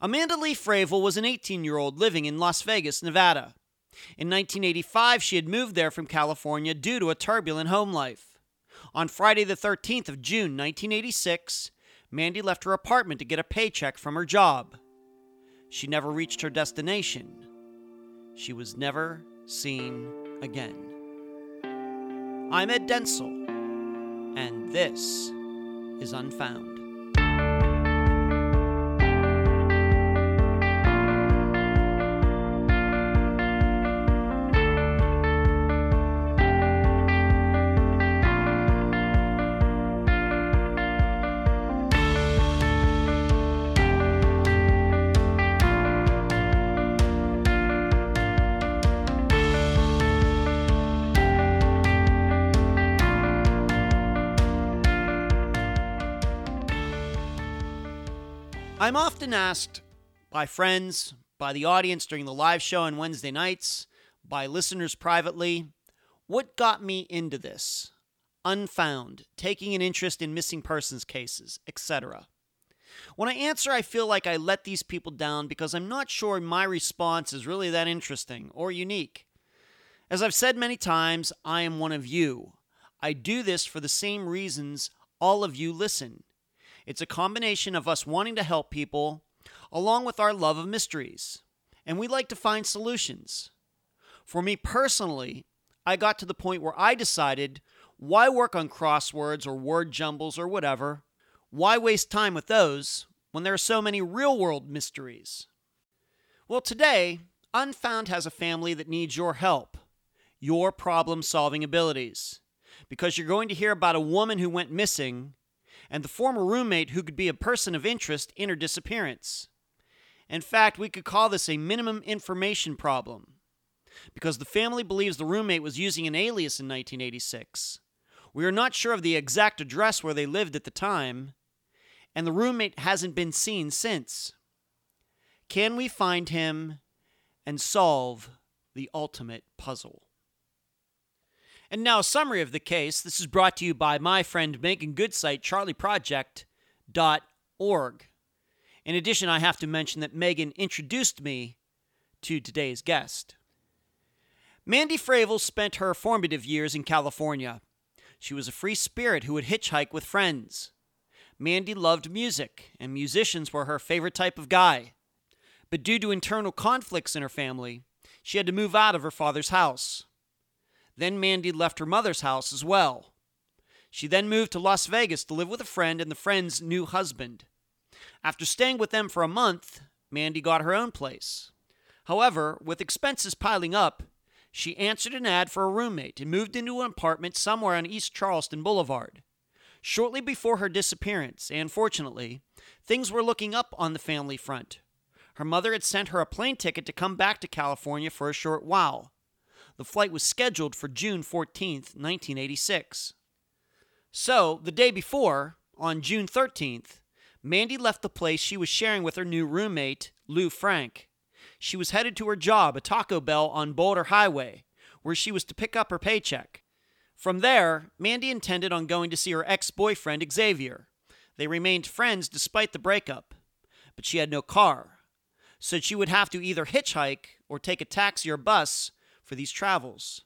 Amanda Lee Fravel was an 18 year old living in Las Vegas, Nevada. In 1985, she had moved there from California due to a turbulent home life. On Friday, the 13th of June, 1986, Mandy left her apartment to get a paycheck from her job. She never reached her destination. She was never seen again. I'm Ed Dentzel, and this is Unfound. Often asked by friends, by the audience during the live show on Wednesday nights, by listeners privately, what got me into this? Unfound, taking an interest in missing persons cases, etc. When I answer, I feel like I let these people down because I'm not sure my response is really that interesting or unique. As I've said many times, I am one of you. I do this for the same reasons all of you listen. It's a combination of us wanting to help people, along with our love of mysteries. And we like to find solutions. For me personally, I got to the point where I decided why work on crosswords or word jumbles or whatever? Why waste time with those when there are so many real world mysteries? Well, today, Unfound has a family that needs your help, your problem solving abilities, because you're going to hear about a woman who went missing and the former roommate who could be a person of interest in her disappearance. In fact, we could call this a minimum information problem because the family believes the roommate was using an alias in 1986. We are not sure of the exact address where they lived at the time, and the roommate hasn't been seen since. Can we find him and solve the ultimate puzzle? And now, a summary of the case. This is brought to you by my friend Megan Goodsite, charleyproject.org. In addition, I have to mention that Megan introduced me to today's guest. Mandy Fravel spent her formative years in California. She was a free spirit who would hitchhike with friends. Mandy loved music, and musicians were her favorite type of guy. But due to internal conflicts in her family, she had to move out of her father's house. Then Mandy left her mother's house as well. She then moved to Las Vegas to live with a friend and the friend's new husband. After staying with them for a month, Mandy got her own place. However, with expenses piling up, she answered an ad for a roommate and moved into an apartment somewhere on East Charleston Boulevard. Shortly before her disappearance, and fortunately, things were looking up on the family front. Her mother had sent her a plane ticket to come back to California for a short while. The flight was scheduled for June 14, 1986. So, the day before, on June 13th, Mandy left the place she was sharing with her new roommate, Lou Frank. She was headed to her job, a Taco Bell on Boulder Highway, where she was to pick up her paycheck. From there, Mandy intended on going to see her ex boyfriend, Xavier. They remained friends despite the breakup, but she had no car, so she would have to either hitchhike or take a taxi or bus for these travels.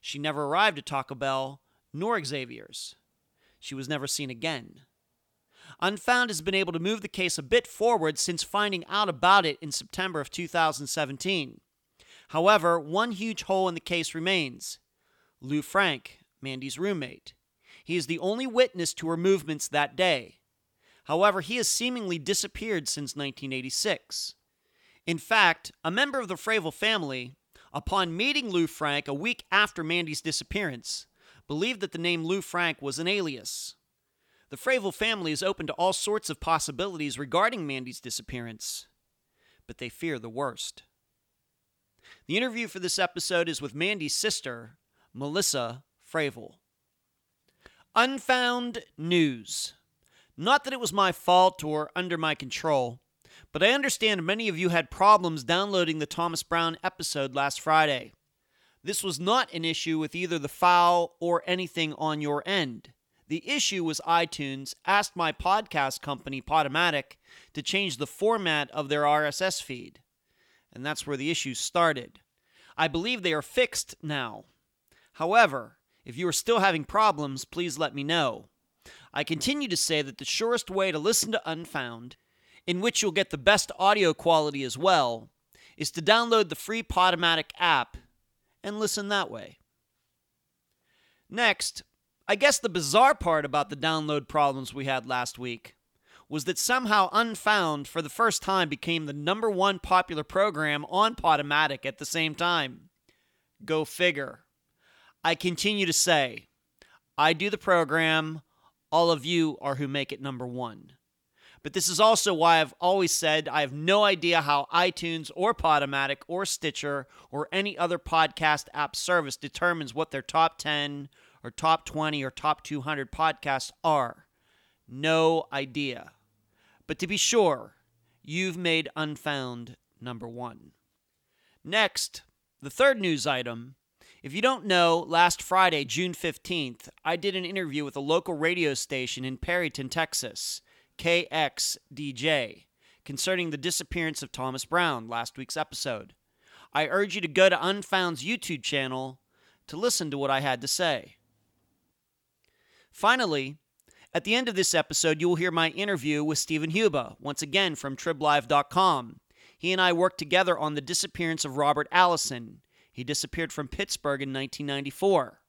She never arrived at Taco Bell nor Xavier's. She was never seen again. Unfound has been able to move the case a bit forward since finding out about it in September of 2017. However, one huge hole in the case remains Lou Frank, Mandy's roommate. He is the only witness to her movements that day. However, he has seemingly disappeared since 1986. In fact, a member of the Fravel family, upon meeting Lou Frank a week after Mandy's disappearance, believed that the name Lou Frank was an alias. The Fravel family is open to all sorts of possibilities regarding Mandy's disappearance, but they fear the worst. The interview for this episode is with Mandy's sister, Melissa Fravel. Unfound news. Not that it was my fault or under my control. But I understand many of you had problems downloading the Thomas Brown episode last Friday. This was not an issue with either the file or anything on your end. The issue was iTunes asked my podcast company, Podomatic, to change the format of their RSS feed. And that's where the issue started. I believe they are fixed now. However, if you are still having problems, please let me know. I continue to say that the surest way to listen to Unfound, in which you'll get the best audio quality as well, is to download the free Podomatic app and listen that way. Next, I guess the bizarre part about the download problems we had last week was that somehow Unfound for the first time became the number one popular program on Podomatic at the same time. Go figure. I continue to say, I do the program, all of you are who make it number one. But this is also why I've always said I have no idea how iTunes or Podomatic or Stitcher or any other podcast app service determines what their top 10 or top 20 or top 200 podcasts are. No idea. But to be sure, you've made Unfound number one. Next, the third news item. If you don't know, last Friday, June 15th, I did an interview with a local radio station in Perryton, Texas, KXDJ, concerning the disappearance of Thomas Brown, last week's episode. I urge you to go to Unfound's YouTube channel to listen to what I had to say. Finally, at the end of this episode, you will hear my interview with Stephen Huba, once again from TribLive.com. He and I worked together on the disappearance of Robert Allison. He disappeared from Pittsburgh in 1994.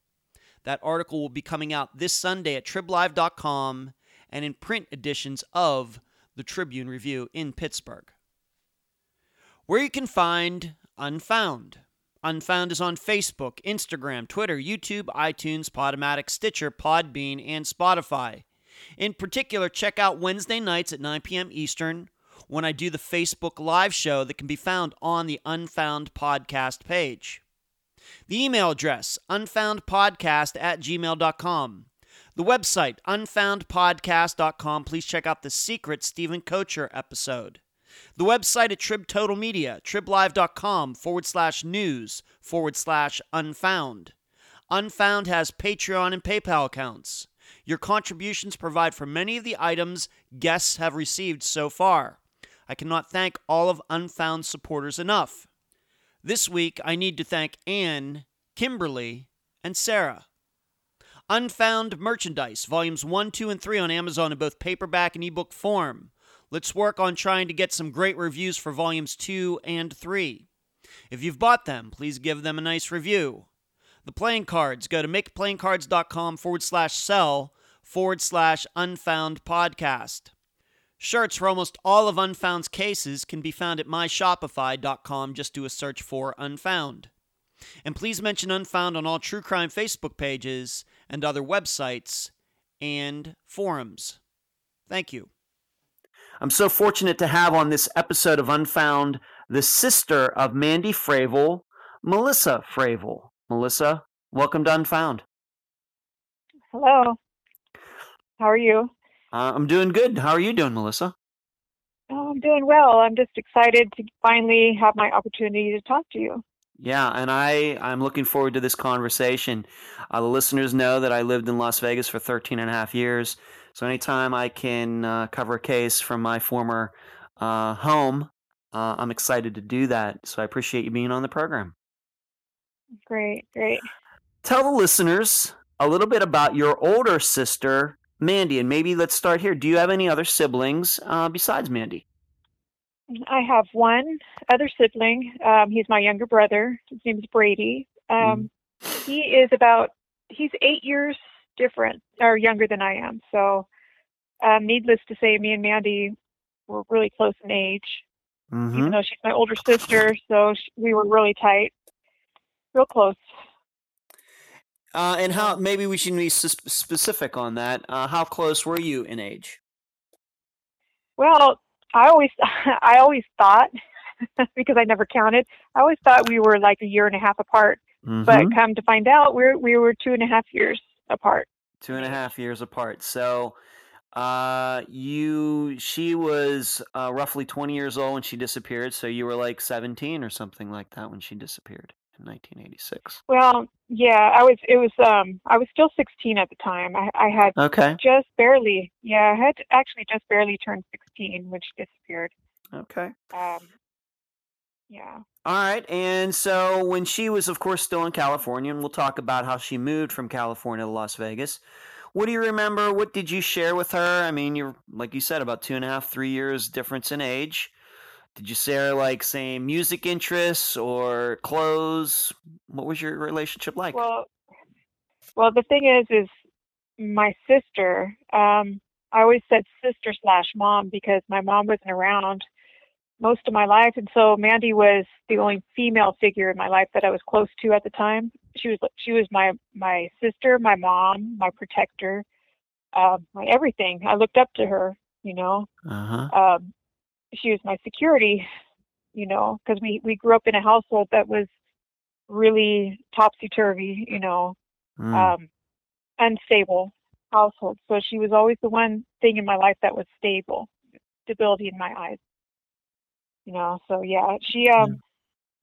That article will be coming out this Sunday at TribLive.com and in print editions of the Tribune Review in Pittsburgh. Where you can find Unfound. Unfound is on Facebook, Instagram, Twitter, YouTube, iTunes, Podomatic, Stitcher, Podbean, and Spotify. In particular, check out Wednesday nights at 9 p.m. Eastern when I do the Facebook Live show that can be found on the Unfound Podcast page. The email address, unfoundpodcast at gmail.com. The website, unfoundpodcast.com. Please check out the secret Stephen Kocher episode. The website at Trib Total Media, triblive.com forward slash news forward slash unfound. Unfound has Patreon and PayPal accounts. Your contributions provide for many of the items guests have received so far. I cannot thank all of Unfound supporters enough. This week, I need to thank Anne, Kimberly, and Sarah. Unfound Merchandise, Volumes 1, 2, and 3 on Amazon in both paperback and ebook form. Let's work on trying to get some great reviews for volumes 2 and 3. If you've bought them, please give them a nice review. The playing cards, go to makeplayingcards.com forward slash sell forward slash unfound podcast. Shirts for almost all of Unfound's cases can be found at myshopify.com. Just do a search for Unfound. And please mention Unfound on all true crime Facebook pages and other websites and forums. Thank you. I'm so fortunate to have on this episode of Unfound the sister of Mandy Fravel, Melissa Fravel. Melissa, welcome to Unfound. Hello. How are you? Uh, I'm doing good. How are you doing, Melissa? Oh, I'm doing well. I'm just excited to finally have my opportunity to talk to you. Yeah, and I I'm looking forward to this conversation. Uh, the listeners know that I lived in Las Vegas for 13 and a half years. So anytime I can uh, cover a case from my former uh, home, uh, I'm excited to do that. So I appreciate you being on the program. Great, great. Tell the listeners a little bit about your older sister, Mandy, and maybe let's start here. Do you have any other siblings uh, besides Mandy? I have one other sibling. Um, he's my younger brother. His name is Brady. Um, mm. He is about he's eight years different or younger than I am. So, um, needless to say, me and Mandy were really close in age. Mm-hmm. Even though she's my older sister, so she, we were really tight, real close. Uh, and how? Maybe we should be specific on that. Uh, how close were you in age? Well, I always, I always thought because I never counted. I always thought we were like a year and a half apart. Mm-hmm. But come to find out, we're we were two and a half years apart. Two and a half years apart. So, uh, you she was uh, roughly twenty years old when she disappeared. So you were like seventeen or something like that when she disappeared. In 1986. Well, yeah, I was. It was. Um, I was still 16 at the time. I, I had Okay. just barely. Yeah, I had actually just barely turned 16 when she disappeared. Okay. Um, yeah. All right. And so when she was, of course, still in California, and we'll talk about how she moved from California to Las Vegas. What do you remember? What did you share with her? I mean, you're, like you said, about two and a half, three years difference in age. Did you share like same music interests or clothes? What was your relationship like? Well, well, the thing is, is my sister. Um, I always said sister slash mom because my mom wasn't around most of my life, and so Mandy was the only female figure in my life that I was close to at the time. She was she was my my sister, my mom, my protector, uh, my everything. I looked up to her, you know. Uh huh. Um, she was my security, you know, because we we grew up in a household that was really topsy turvy, you know, Mm. um, unstable household. So she was always the one thing in my life that was stable, stability in my eyes. You know, so yeah, she um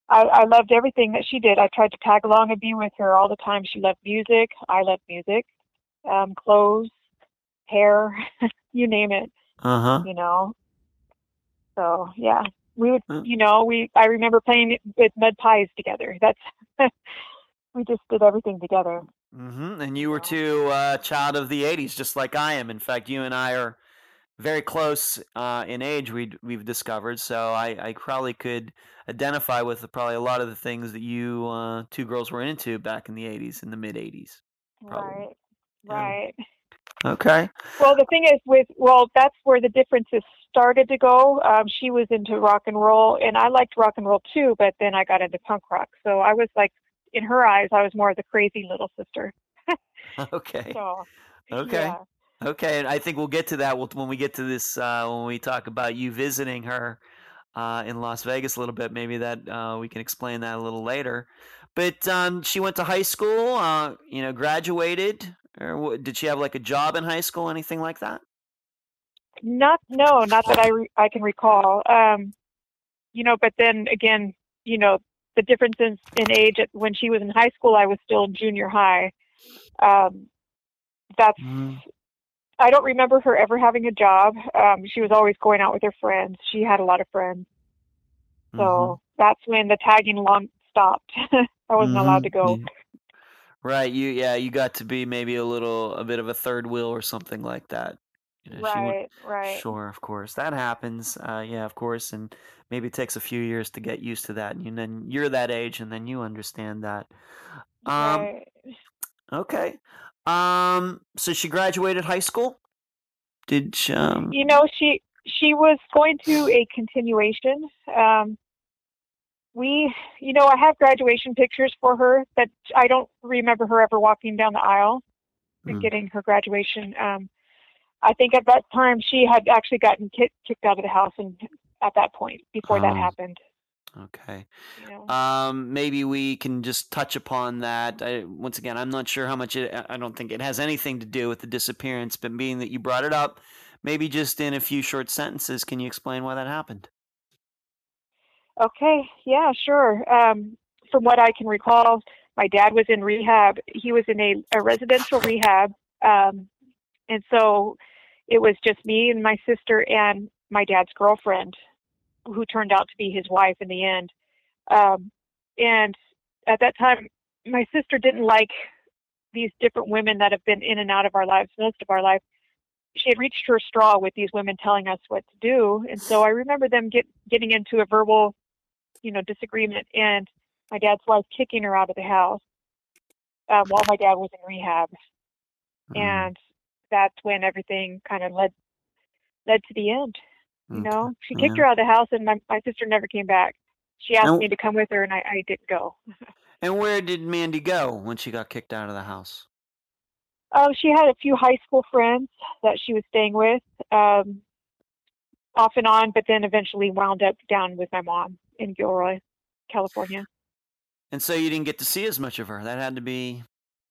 I, I loved everything that she did. I tried to tag along and be with her all the time. She loved music. I loved music. Um, clothes, hair, you name it, Uh huh. you know. So yeah. We would you know, we I remember playing with mud pies together. That's we just did everything together. hmm And you were Yeah. too uh, child of the '80s, just like I am. In fact, you and I are very close uh, in age. We we've discovered, so I, I probably could identify with probably a lot of the things that you uh, two girls were into back in the '80s, in the mid '80s. Probably. Right. Yeah. Right. Okay. Well, the thing is, with well, that's where the differences started to go. Um, she was into rock and roll, and I liked rock and roll too. But then I got into punk rock, so I was like, in her eyes, I was more of the crazy little sister. Okay. So, Okay. yeah, Okay, and I think we'll get to that when we get to this uh, when we talk about you visiting her uh, in Las Vegas a little bit. Maybe that uh, we can explain that a little later. But um, she went to high school, uh, you know, graduated, or what, did she have like a job in high school, anything like that? Not no, not that I re- I can recall. Um, you know, but then again, you know, the difference in, in age. At, when she was in high school, I was still in junior high. Um, that's Mhm. I don't remember her ever having a job. Um, she was always going out with her friends. She had a lot of friends. So Mhm. that's when the tagging along stopped. I wasn't allowed to Mhm. go. Right. You yeah, you got to be maybe a little a bit of a third wheel or something like that. You know, Right, right, Sure, of course. That happens. Uh, yeah, of course. And maybe it takes a few years to get used to that. And then you're that age and then you understand that. Um, right. okay. Um, so she graduated high school? Did she, um, You know, she she was going to a continuation. Um, we, you know, I have graduation pictures for her, but I don't remember her ever walking down the aisle and Mm. getting her graduation. Um, I think at that time she had actually gotten ki- kicked out of the house, and at that point, before that Oh. happened, okay. you know. Um, maybe we can just touch upon that. I, once again, I'm not sure how much it, I don't think it has anything to do with the disappearance, but being that you brought it up, maybe just in a few short sentences, can you explain why that happened? Okay, yeah, sure. Um, from what I can recall, my dad was in rehab. He was in a, a residential rehab. Um, and so it was just me and my sister and my dad's girlfriend, who turned out to be his wife in the end. Um, and at that time, my sister didn't like these different women that have been in and out of our lives most of our life. She had reached her straw with these women telling us what to do. And so I remember them get, getting into a verbal you know, disagreement and my dad's wife kicking her out of the house um, while my dad was in rehab. Mm, And that's when everything kind of led led to the end. You okay, know, she kicked yeah. her out of the house and my, my sister never came back. She asked And, me to come with her and I, I didn't go. and where did Mandy go when she got kicked out of the house? Oh, she had a few high school friends that she was staying with, um, off and on, but then eventually wound up down with my mom in Gilroy, California. And so you didn't get to see as much of her. That had to be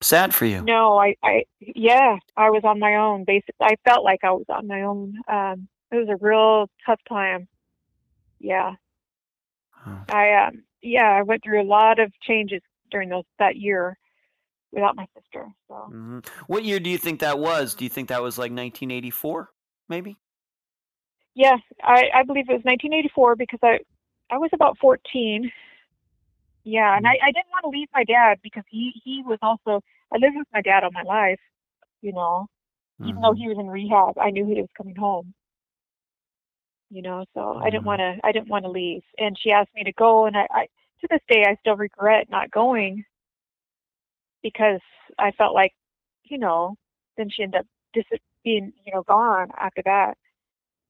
sad for you. No, I, I, yeah, I was on my own. Basically, I felt like I was on my own. Um, it was a real tough time. Yeah. Oh. I um yeah, I went through a lot of changes during those that year without my sister. So. Mm-hmm. What year do you think that was? Do you think that was like 1984, maybe? Yes, I, I believe it was 1984 because I I was about 14. Yeah, and I, I didn't want to leave my dad because he he was also I lived with my dad all my life, you know. Mm-hmm. Even though mm-hmm. he was in rehab, I knew he was coming home. You know, so mm-hmm. I didn't mm-hmm. want to I didn't want to leave. And she asked me to go, and I, I to this day I still regret not going because I felt like, you know, then she ended up dis- being, you know, gone after that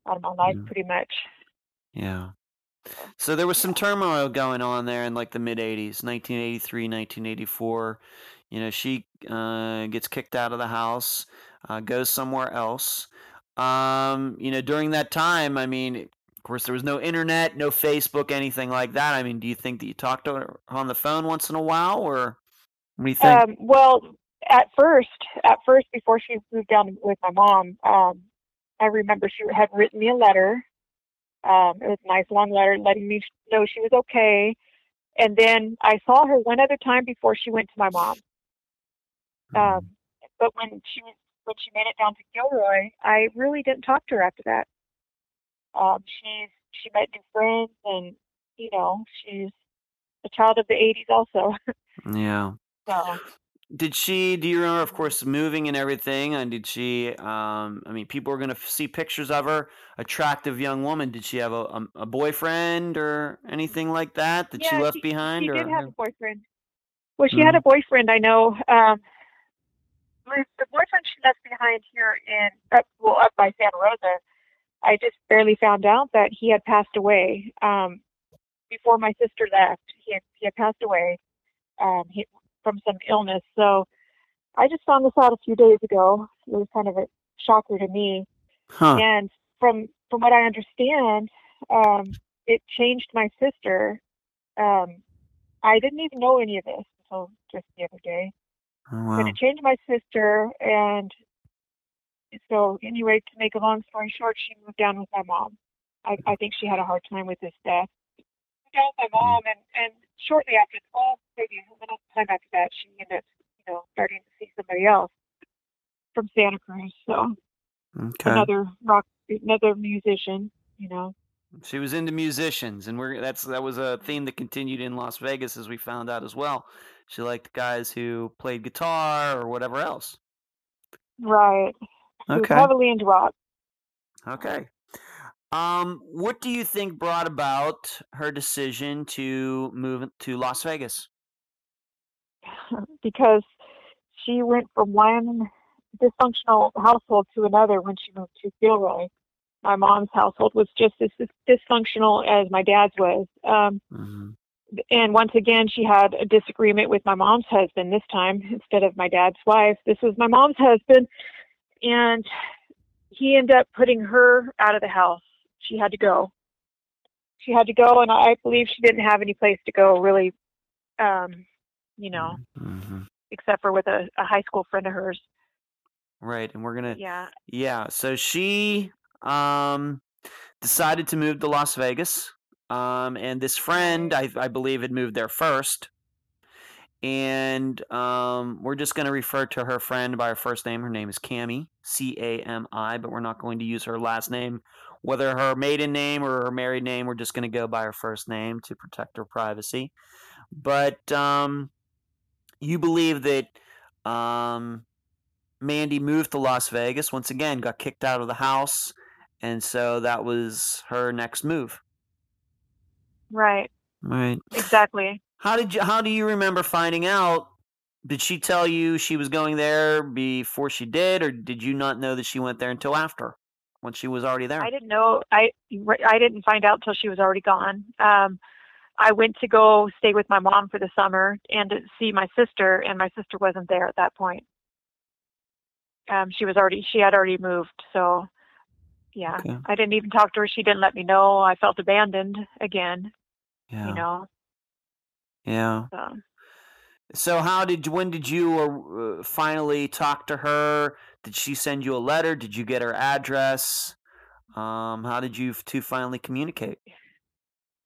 out of my life yeah. pretty much. Yeah. So there was some turmoil going on there in like the mid 80s, 1983, 1984. You know, she uh, gets kicked out of the house, uh, goes somewhere else. Um, you know, during that time, I mean, of course, there was no internet, no Facebook, anything like that. I mean, do you think that you talked to her on the phone once in a while, or what do you think? Um, well, at first, at first, before she moved down with my mom, um, I remember she had written me a letter. Um, it was a nice long letter letting me know she was okay. And then I saw her one other time before she went to my mom. Um, mm-hmm. but when she was when she made it down to Gilroy, I really didn't talk to her after that. Um, she's she met new friends, and you know she's a child of the '80s also. yeah. So did she do you remember of course moving and everything and did she um i mean people were going to see pictures of her attractive young woman did she have a, a, a boyfriend or anything like that that yeah, she left she, behind she or did have a boyfriend well she mm-hmm. had a boyfriend i know um the boyfriend she left behind here in up well up by santa rosa i just barely found out that he had passed away um before my sister left he had, he had passed away um he from some illness. So I just found this out a few days ago. It was kind of a shocker to me. Huh. And from from what I understand, um, it changed my sister. Um, I didn't even know any of this until just the other day. Oh, wow. But it changed my sister, and so anyway, to make a long story short, she moved down with my mom. I, I think she had a hard time with this death. Moved down with my hmm. mom, and and shortly after, oh, maybe a little time after that, she ended up, you know, starting to see somebody else from Santa Cruz. So okay. another rock, another musician, you know. She was into musicians, and we're that's that was a theme that continued in Las Vegas, as we found out as well. She liked guys who played guitar or whatever else. Right. Okay. heavily into rock. Okay. Um, what do you think brought about her decision to move to Las Vegas? because she went from one dysfunctional household to another when she moved to Gilroy. My mom's household was just as dysfunctional as my dad's was. Um, mm-hmm. And once again, she had a disagreement with my mom's husband this time instead of my dad's wife. This was my mom's husband. And he ended up putting her out of the house she had to go. She had to go, and I believe she didn't have any place to go really, um, you know, mm-hmm. except for with a, a high school friend of hers. Right, and we're gonna yeah yeah. So she um decided to move to Las Vegas, um, and this friend I I believe had moved there first, and um, we're just going to refer to her friend by her first name. Her name is Cami, C A M I, but we're not going to use her last name whether her maiden name or her married name, we're just going to go by her first name to protect her privacy. But um, you believe that um, Mandy moved to Las Vegas once again, got kicked out of the house, and so that was her next move. Right. Right. Exactly. How did you? How do you remember finding out? Did she tell you she was going there before she did, or did you not know that she went there until after? when she was already there? I didn't know. I I didn't find out till she was already gone. Um, I went to go stay with my mom for the summer and to see my sister, and my sister wasn't there at that point. Um, she was already she had already moved, so yeah, okay. I didn't even talk to her. She didn't let me know. I felt abandoned again. Yeah. You know. Yeah. So. So how did when did you uh, finally talk to her? Did she send you a letter? Did you get her address? Um, how did you two finally communicate?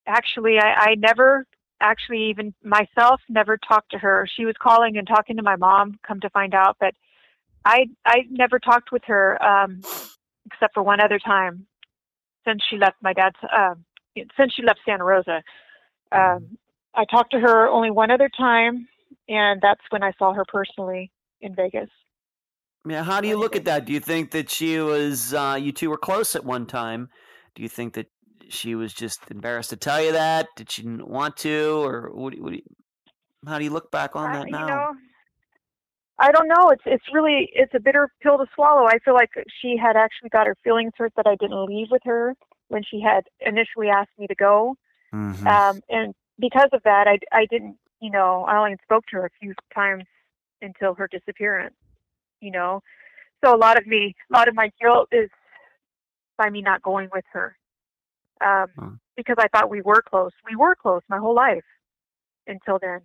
actually, I, I never actually even myself never talked to her. She was calling and talking to my mom. Come to find out, but I I never talked with her um, except for one other time since she left my dad's uh, since she left Santa Rosa. Um, I talked to her only one other time, and that's when I saw her personally in Vegas. Yeah, how do you look at that? Do you think that she was uh, you two were close at one time? Do you think that she was just embarrassed to tell you that? Did she want to, or what? Do, what do you, how do you look back on that you now? know, I don't know. It's it's really it's a bitter pill to swallow. I feel like she had actually got her feelings hurt that I didn't leave with her when she had initially asked me to go, Mhm. um, and because of that, I I didn't. You know, I only spoke to her a few times until her disappearance. You know, so a lot of me, a lot of my guilt is by me not going with her, um, because I thought we were close. We were close my whole life until then.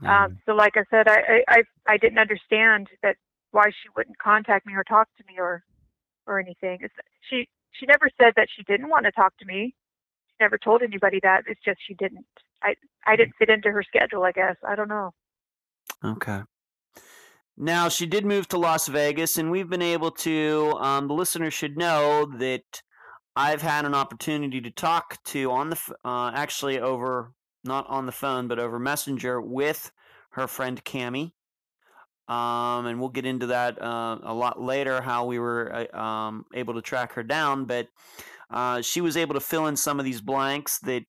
Mhm. Um, so, like I said, I, I I I didn't understand that why she wouldn't contact me or talk to me or or anything. It's, she she never said that she didn't want to talk to me. She never told anybody that. It's just she didn't. I I didn't fit into her schedule. I guess I don't know. Okay. Now she did move to Las Vegas, and we've been able to. Um, the listeners should know that I've had an opportunity to talk to on the uh, actually over not on the phone but over Messenger with her friend Cami. Um, and we'll get into that uh, a lot later how we were uh, um, able to track her down, but uh, she was able to fill in some of these blanks that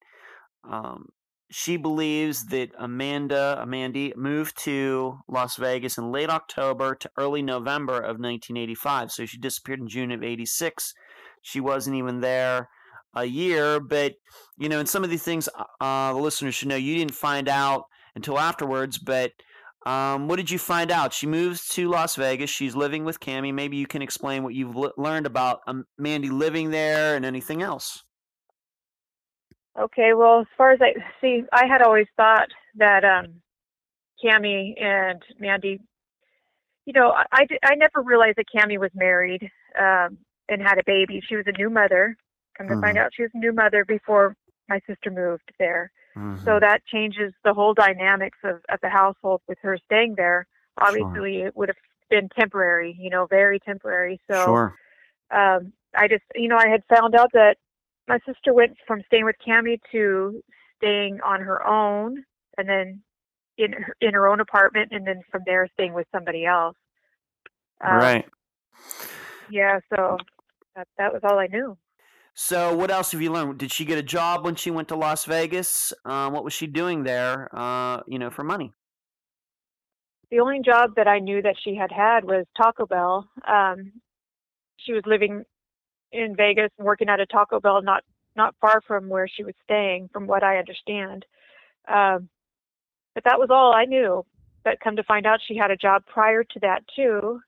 um, she believes that Amanda Amandy moved to Las Vegas in late October to early November of 1985. So she disappeared in June of 86. She wasn't even there a year, but you know, and some of these things uh, the listeners should know you didn't find out until afterwards. But um, what did you find out? She moves to Las Vegas. She's living with Cami. Maybe you can explain what you've l- learned about um, Mandy living there and anything else. Okay, well, as far as I see, I had always thought that um, Cami and Mandy, you know, I, I, I never realized that Cami was married um, and had a baby. She was a new mother. Come to find Mhm. out, she was a new mother before my sister moved there. Mhm. So that changes the whole dynamics of, of the household with her staying there. Obviously, it would have been temporary, you know, very temporary. So sure. um, I just, you know, I had found out that my sister went from staying with Cami to staying on her own, and then in her, in her own apartment, and then from there staying with somebody else. Um, right. Yeah. So that that was all I knew. So, what else have you learned? Did she get a job when she went to Las Vegas? Uh, what was she doing there? Uh, you know, for money. The only job that I knew that she had had was Taco Bell. Um, she was living in Vegas working at a Taco Bell not not far from where she was staying, from what I understand. Um, but that was all I knew. But come to find out, she had a job prior to that too,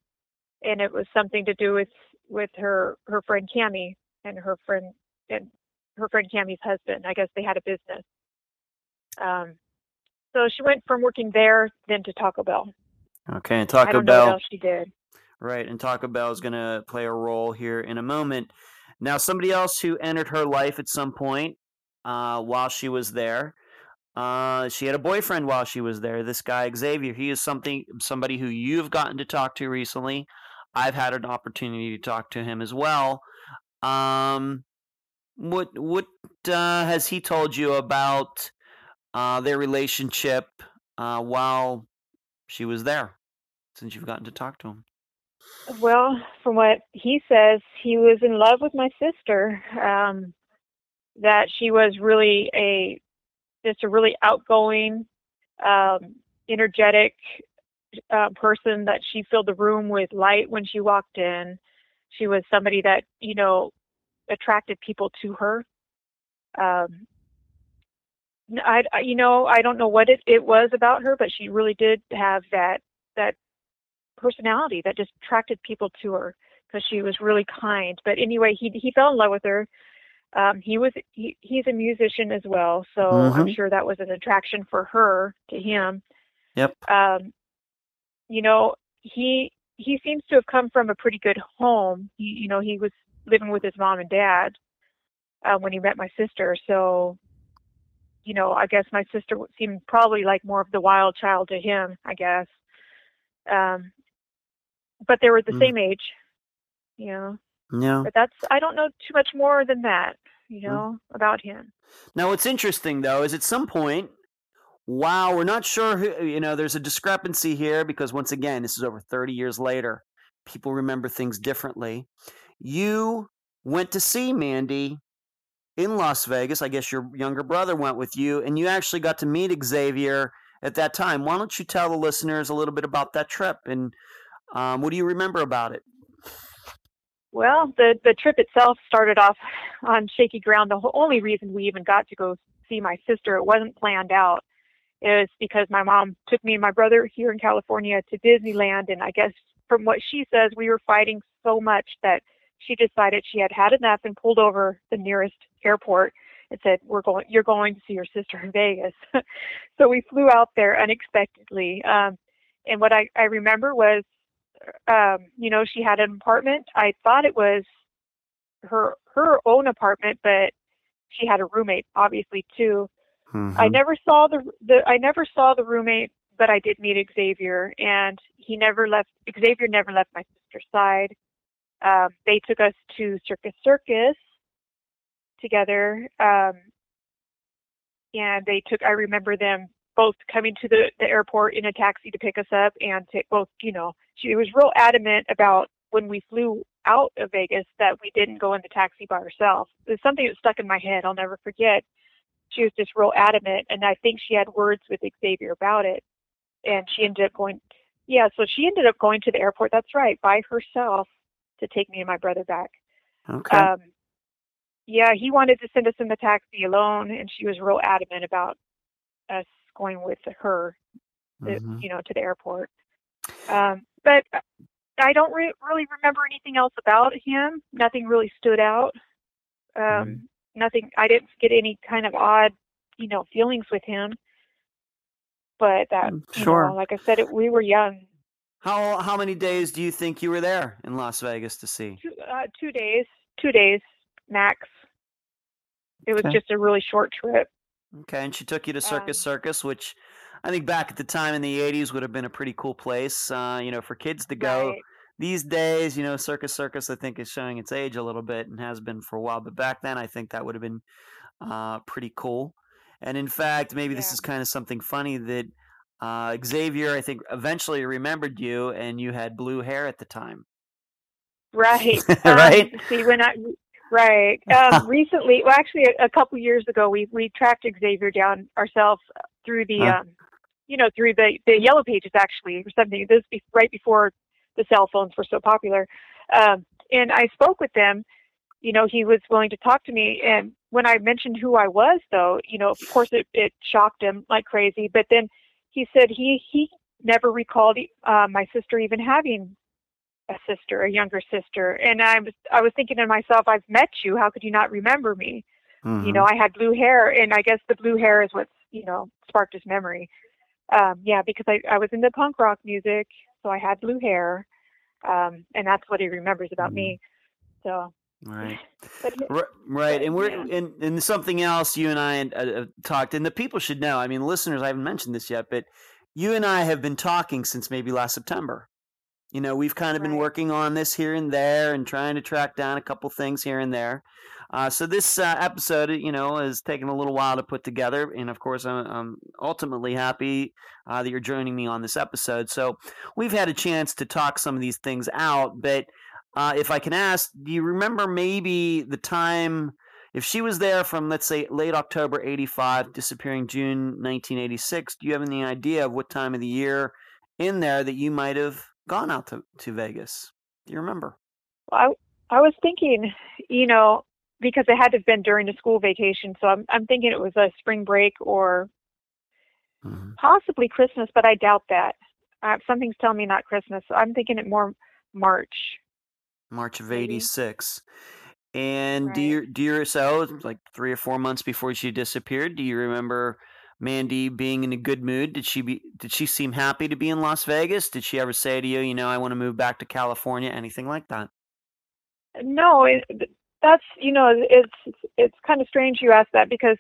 and it was something to do with with her her friend Cami and her friend and her friend Cami's husband. I guess they had a business. Um, so she went from working there then to Taco Bell. Okay, and I Taco don't know what Bell. else she did. Right, and Taco Bell is going to play a role here in a moment. Now, somebody else who entered her life at some point uh, while she was there. Uh, she had a boyfriend while she was there. This guy Xavier. He is something somebody who you've gotten to talk to recently. I've had an opportunity to talk to him as well. Um, what what uh, has he told you about uh, their relationship uh, while she was there? Since you've gotten to talk to him. Well, from what he says, he was in love with my sister. Um, that she was really a just a really outgoing, um, energetic uh, person. That she filled the room with light when she walked in. She was somebody that you know attracted people to her. Um, I, you know, I don't know what it, it was about her, but she really did have that that personality that just attracted people to her because she was really kind. But anyway, he he fell in love with her. Um, he was he, he's a musician as well, so I'm Mhm. sure that was an attraction for her to him. Yep. Um, you know, he he seems to have come from a pretty good home. He, you know, he was living with his mom and dad uh, when he met my sister, so you know, I guess my sister seemed probably like more of the wild child to him, I guess. Um, but they were the Mm. same age, you know. Yeah. But that's I don't know too much more than that, you Mm. know, about him. Now, what's interesting though is at some point, wow, we're not sure who, you know, there's a discrepancy here because once again, this is over 30 years later. People remember things differently. You went to see Mandy in Las Vegas. I guess your younger brother went with you, and you actually got to meet Xavier at that time. Why don't you tell the listeners a little bit about that trip and um, what do you remember about it? Well, the the trip itself started off on shaky ground. The only reason we even got to go see my sister, it wasn't planned out, is because my mom took me and my brother here in California to Disneyland, and I guess from what she says, we were fighting so much that she decided she had had enough and pulled over the nearest airport and said, "We're going. You're going to see your sister in Vegas." so we flew out there unexpectedly, um, and what I I remember was um, you know, she had an apartment. I thought it was her her own apartment, but she had a roommate, obviously too. I Mhm. never saw the the I never saw the roommate, but I did meet Xavier, and he never left. Xavier never left my sister's side. Um, they took us to Circus Circus together, um, and they took. I remember them both coming to the, the airport in a taxi to pick us up, and to both, you know, she was real adamant about when we flew out of Vegas that we didn't go in the taxi by ourselves. It's something that stuck in my head. I'll never forget. She was just real adamant, and I think she had words with Xavier about it. And she ended up going, yeah, so she ended up going to the airport, that's right, by herself to take me and my brother back. Okay. Um, yeah, he wanted to send us in the taxi alone, and she was real adamant about us going with her, the, Mhm. you know, to the airport. Um, but I don't re- really remember anything else about him. Nothing really stood out. Um, Mhm. Nothing. I didn't get any kind of odd, you know, feelings with him. But that, Mm, sure. know, like I said, it, we were young. How how many days do you think you were there in Las Vegas to see? Two, uh, two days. Two days max. It was Okay. just a really short trip. Okay, and she took you to Circus Um, Circus, which I think back at the time in the '80s would have been a pretty cool place, uh, you know, for kids to go. Right. These days, you know, Circus Circus I think is showing its age a little bit and has been for a while. But back then, I think that would have been uh, pretty cool. And in fact, maybe this is kind of something funny that uh, Xavier, I think, eventually remembered you, and you had blue hair at the time. Right. Right? Um, see, when I right um, recently, well, actually, a, a couple years ago, we we tracked Xavier down ourselves through the, Huh. um, you know, through the the yellow pages actually, or something. This be right before the cell phones were so popular, um, and I spoke with them. You know, he was willing to talk to me, and when I mentioned who I was, though, you know, of course, it it shocked him like crazy. But then he said he he never recalled uh, my sister even having a sister, a younger sister. And I was I was thinking to myself, I've met you. How could you not remember me? You know, I had blue hair, and I guess the blue hair is what you know sparked his memory. Um, yeah, because I I was into punk rock music, so I had blue hair, um, and that's what he remembers about me. So, right. Right, right. And we're yeah. and, and something else you and I uh, uh, talked, and the people should know. I mean, listeners, I haven't mentioned this yet, but you and I have been talking since maybe last September. You know, we've kind of been working on this here and there, and trying to track down a couple things here and there. Uh, so this uh, episode, you know, has taken a little while to put together, and of course, I'm, I'm ultimately happy uh, that you're joining me on this episode. So we've had a chance to talk some of these things out, but uh, if I can ask, do you remember maybe the time if she was there from let's say late October 85 disappearing June 1986 do you have any idea of what time of the year in there that you might have gone out to, to Vegas do you remember I I was thinking, you know, because it had to have been during the school vacation, so I'm I'm thinking it was a spring break or possibly Christmas, but I doubt that. Uh, something's telling me not Christmas. I'm thinking it more March. March of 86 and do you do you so like 3 or 4 months before she disappeared do you remember Mandy being in a good mood? Did she be did she seem happy to be in Las Vegas? Did she ever say to you you know I want to move back to California anything like that? Uh, no, it, that's you know it's it's kind of strange you ask that because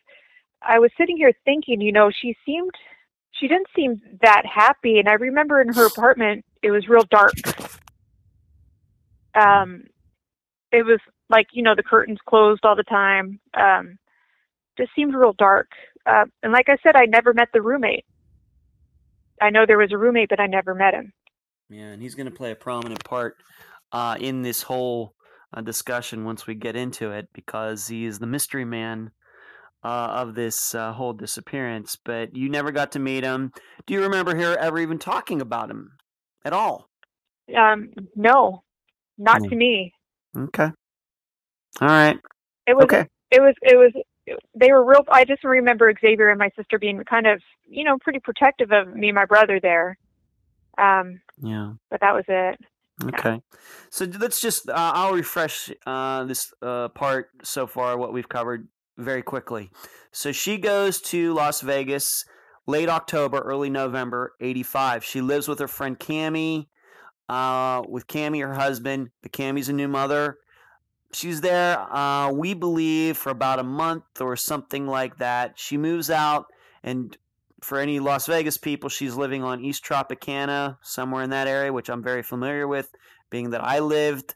I was sitting here thinking, you know, she seemed she didn't seem that happy and I remember in her apartment it was real dark. Um it was like, you know, the curtains closed all the time. Um just seemed real dark. Uh, and like I said, I never met the roommate. I know there was a roommate, but I never met him. Yeah, and he's going to play a prominent part uh, in this whole uh, discussion once we get into it because he is the mystery man uh, of this uh, whole disappearance. But you never got to meet him. Do you remember her ever even talking about him at all? Um, no, not Hmm. to me. Okay. All right. It was Okay. it was it was they were real i just remember xavier and my sister being kind of you know pretty protective of me and my brother there um Yeah. but that was it Okay. So let's just, uh, I'll refresh uh, this uh, part so far, what we've covered very quickly. So she goes to Las Vegas late October, early November, 85. She lives with her friend Cammie, uh, with Cammie, her husband, but Cammie's a new mother. She's there, uh, we believe, for about a month or something like that. She moves out, and for any Las Vegas people, she's living on East Tropicana, somewhere in that area, which I'm very familiar with, being that I lived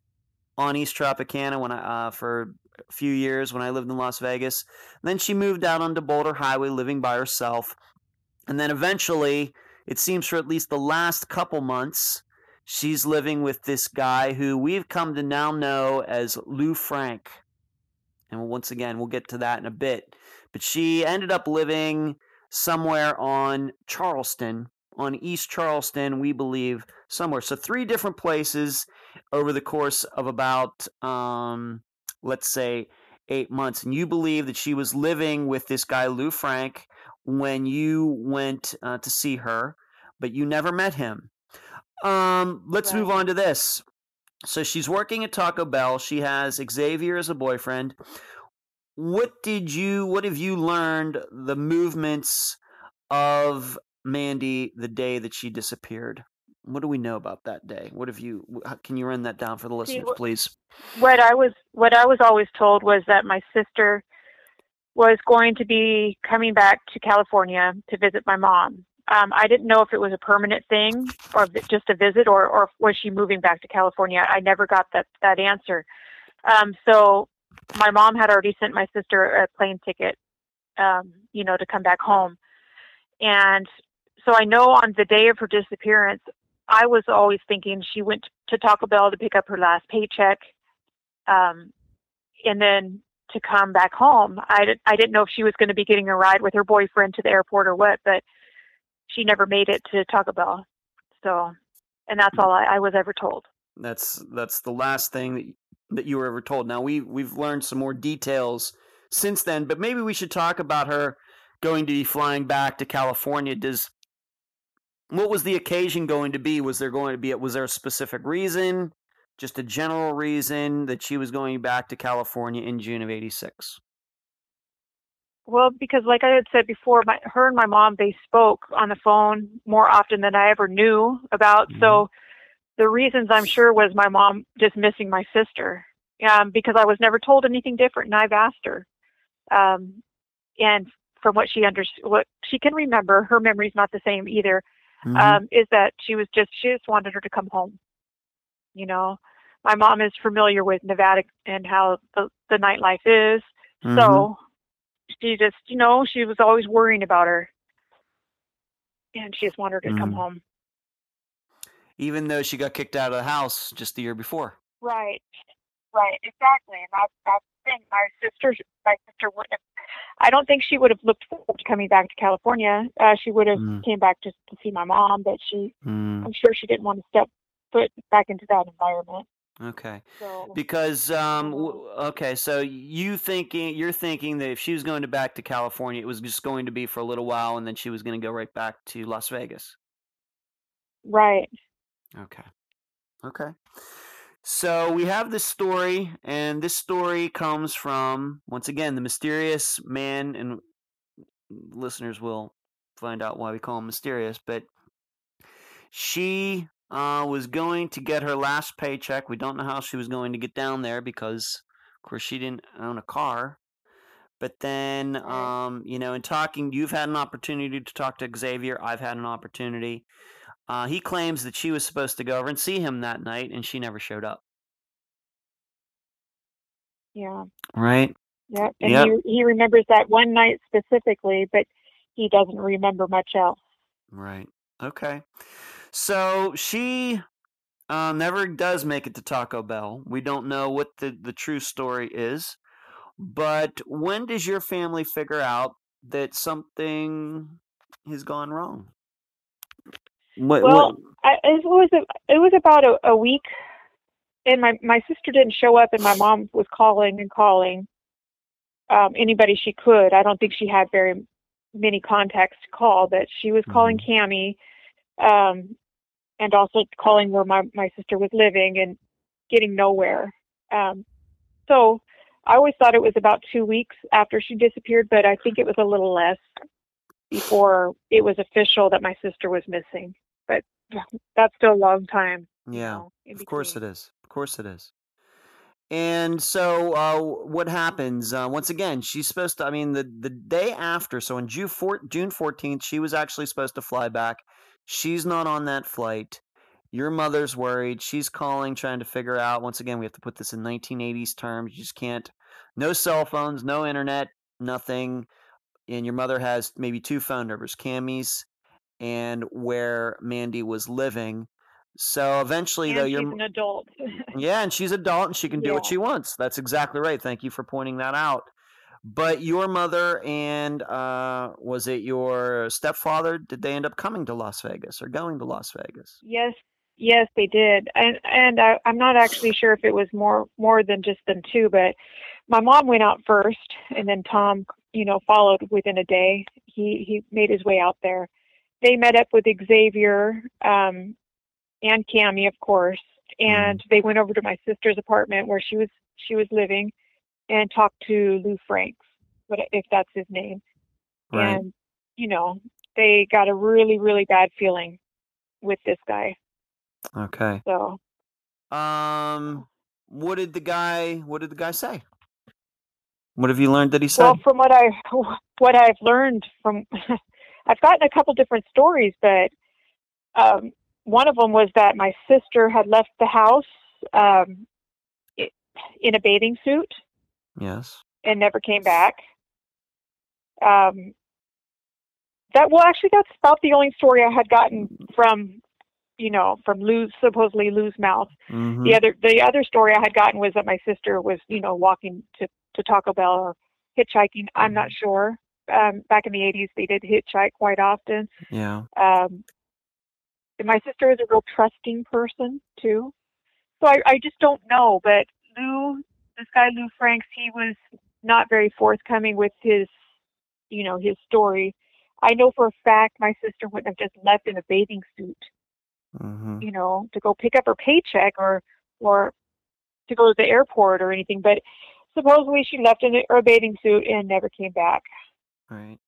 on East Tropicana when I uh, for a few years when I lived in Las Vegas. then she moved out onto Boulder Highway, living by herself, and then eventually, it seems for at least the last couple months, she's living with this guy who we've come to now know as Lou Frank. And once again, we'll get to that in a bit. But she ended up living somewhere on Charleston, on East Charleston, we believe, somewhere. So three different places over the course of about, um, let's say, eight months. And you believe that she was living with this guy, Lou Frank, when you went uh, to see her, but you never met him. Um, let's Right. move on to this. So she's working at Taco Bell. She has Xavier as a boyfriend. What did you? What have you learned? The movements of Mandy the day that she disappeared. What do we know about that day? What have you? Can you run that down for the listeners, please? what i was what i was always told was that my sister was going to be coming back to california to visit my mom um i didn't know if it was a permanent thing or just a visit or or was she moving back to california. I never got that that answer. Um so my mom had already sent my sister a plane ticket um you know to come back home. And so i know on the day of her disappearance i was always thinking she went to taco bell to pick up her last paycheck um, and then to come back home. I, I didn't know if she was going to be getting a ride with her boyfriend to the airport or what, but she never made it to Taco Bell. So, and that's all I, I was ever told. That's that's the last thing that that you were ever told. Now we we've learned some more details since then, but maybe we should talk about her going to be flying back to California. Does what was the occasion going to be? Was there going to be was there a specific reason? Just a general reason that she was going back to California in June of '86. Well, because like I had said before, my, her and my mom, they spoke on the phone more often than I ever knew about. So the reasons I'm sure was my mom just missing my sister um, because I was never told anything different and I've asked her. Um, and from what she under, what she can remember, her memory's not the same either. Mhm. um, is that she was just she just wanted her to come home. You know, my mom is familiar with Nevada and how the the nightlife is, Mhm. so she just you know she was always worrying about her, and she just wanted her to come Mhm. home. even though she got kicked out of the house just the year before. Right, right, exactly, and that's that's the thing. My sister, my sister wouldn't. Have, I don't think she would have looked forward to coming back to California. Uh, she would have Mm. came back just to see my mom, but she, Mm, I'm sure she didn't want to step foot back into that environment. Okay. So Because um Uh-huh. w- okay, so you thinking you're thinking that if she was going to back to California, it was just going to be for a little while, and then she was going to go right back to Las Vegas. right. Okay. Okay. So we have this story, and this story comes from once again the mysterious man, and listeners will find out why we call him mysterious. But she uh, was going to get her last paycheck. We don't know how she was going to get down there because, of course, she didn't own a car. But then, um, you know, in talking, you've had an opportunity to talk to Xavier. I've had an opportunity. Uh, he claims that she was supposed to go over and see him that night, and she never showed up. Yeah. Right? Yep. And Yep. he he remembers that one night specifically, but he doesn't remember much else. Right. Okay. So she uh, never does make it to Taco Bell. We don't know what the, the true story is. But when does your family figure out that something has gone wrong? What, Well, what, I, it was a, it was about a, a week, and my my sister didn't show up, and my mom was calling and calling um, anybody she could. I don't think she had very many contacts to call, but she was calling Cammy, um, and also calling where my my sister was living, and getting nowhere. Um, so I always thought it was about two weeks after she disappeared, but I think it was a little less before it was official that my sister was missing. But that's still a long time. yeah. know, Of course it is. Of course it is. And so, uh, what happens? Uh, once again, she's supposed to. I mean, the the day after, so on June four, June fourteenth, she was actually supposed to fly back. She's not on that flight. Your mother's worried. She's calling, trying to figure out. Once again, we have to put this in 1980s terms. You just can't. No cell phones, no internet, nothing. And your mother has maybe two phone numbers, Cammy's and where Mandy was living. So eventually, though, And your she's an adult. yeah, and she's adult and she can do what she wants. That's exactly right. Thank you for pointing that out. But your mother and uh, was it your stepfather? Did they end up coming to Las Vegas or going to Las Vegas? yes, yes, they did. And and I, I'm not actually sure if it was more more than just them two, but my mom went out first, and then Tom, you know, followed within a day. He he made his way out there. They met up with Xavier um, and Cammy, of course, and they went over to my sister's apartment where she was she was living, and talked to Lou Franks, what if that's his name. Right. and you know they got a really really bad feeling with this guy Okay. so Um, what did the guy? What did the guy say? What have you learned that he said? well from what i what i've learned from i've gotten a couple different stories but um one of them was that my sister had left the house um in a bathing suit yes. and never came back um that well actually that's about the only story i had gotten from you know from lou's supposedly lou's mouth hmm the other the other story I had gotten was that my sister was you know walking to to Taco Bell or hitchhiking. I'm not sure. Um, back in the 80s, they did hitchhike quite often. Yeah. Um, and my sister is a real trusting person too, so I, I just don't know. But Lou, this guy Lou Franks, he was not very forthcoming with his, you know, his story. I know for a fact my sister wouldn't have just left in a bathing suit hmm you know, to go pick up her paycheck or or to go to the airport or anything. But supposedly she left in a, a bathing suit and never came back. Right.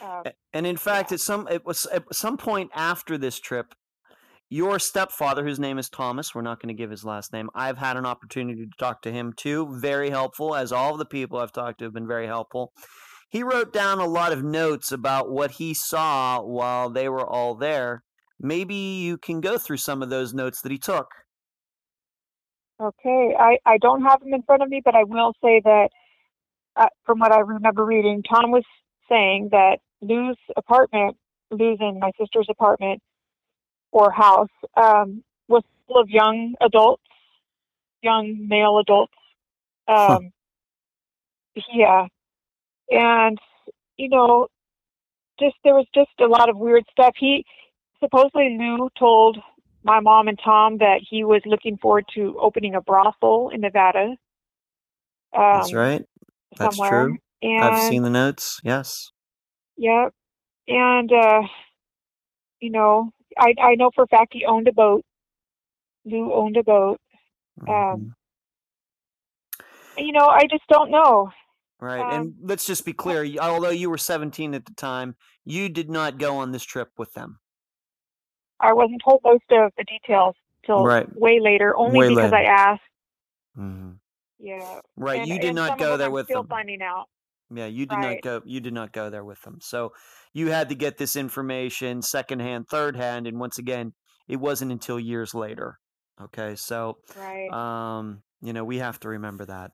Um, And in fact, Yeah. at some it was at some point after this trip, your stepfather, whose name is Thomas, we're not going to give his last name. I've had an opportunity to talk to him too. Very helpful, as all the people I've talked to have been very helpful. He wrote down a lot of notes about what he saw while they were all there. Maybe you can go through some of those notes that he took. okay, I I don't have them in front of me, but I will say that uh, from what I remember reading, Tom was saying that Lou's apartment, Lou's and my sister's apartment or house, um, was full of young adults, young male adults. Huh. Um, Yeah, and you know, just there was just a lot of weird stuff. He supposedly Lou told my mom and Tom that he was looking forward to opening a brothel in Nevada. Um, That's right. That's somewhere. true. And I've seen the notes. Yes. Yep. And uh you know, I I know for a fact he owned a boat. Lou owned a boat. Um You know, I just don't know. Right. Um, and let's just be clear. Although you were 17 at the time, you did not go on this trip with them. I wasn't told most of the details till Right. way later, only Way because later. I asked. hmm Yeah. Right. And, you did not go there I'm with still them. finding out. Yeah, you did Right. not go. You did not go there with them, so you had to get this information secondhand, third hand, and once again, it wasn't until years later. Okay, so Right. um, you know we have to remember that.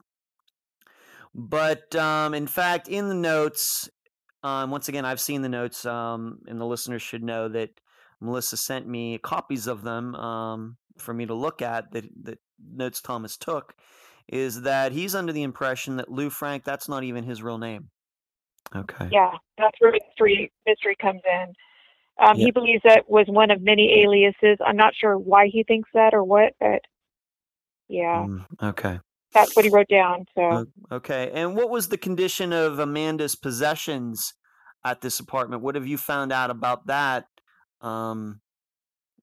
But um, in fact, in the notes, um, once again, I've seen the notes, um, and the listeners should know that Melissa sent me copies of them um, for me to look at. That that notes Thomas took is that he's under the impression that Lou Frank that's not even his real name. Okay. Yeah, that's where mystery mystery comes in. Um, Yeah. He believes that was one of many aliases. I'm not sure why he thinks that or what, but yeah, Mm, okay. that's what he wrote down. So O- Okay. And what was the condition of Amanda's possessions at this apartment? What have you found out about that? Um,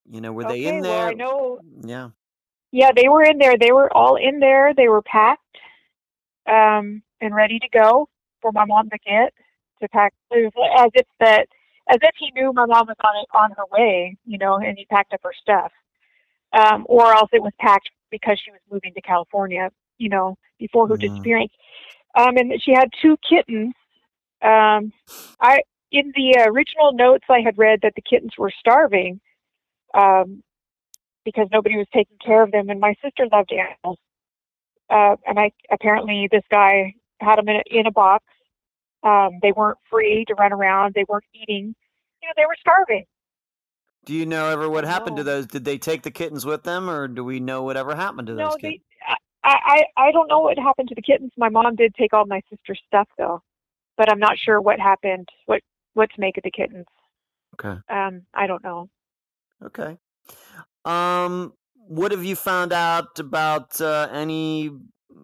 you know, were they okay, in well, there? I know. Yeah. Yeah, they were in there. They were all in there. They were packed um, and ready to go for my mom to get to pack as if that as if he knew my mom was on on her way, you know, and he packed up her stuff, um, or else it was packed because she was moving to California, you know, before her Mhm. disappearance. Um, and she had two kittens. Um, I in the original notes I had read that the kittens were starving. Um, because nobody was taking care of them. And my sister loved animals. Uh, and I apparently this guy had them in a, in a box. Um, they weren't free to run around. They weren't eating. You know, they were starving. Do you know ever what happened to those? Did they take the kittens with them, or do we know whatever happened to No, those they. kittens? I, I I don't know what happened to the kittens. My mom did take all my sister's stuff though, but I'm not sure what happened. What what to make of the kittens? Okay. Um, I don't know. Okay. Um, what have you found out about uh, any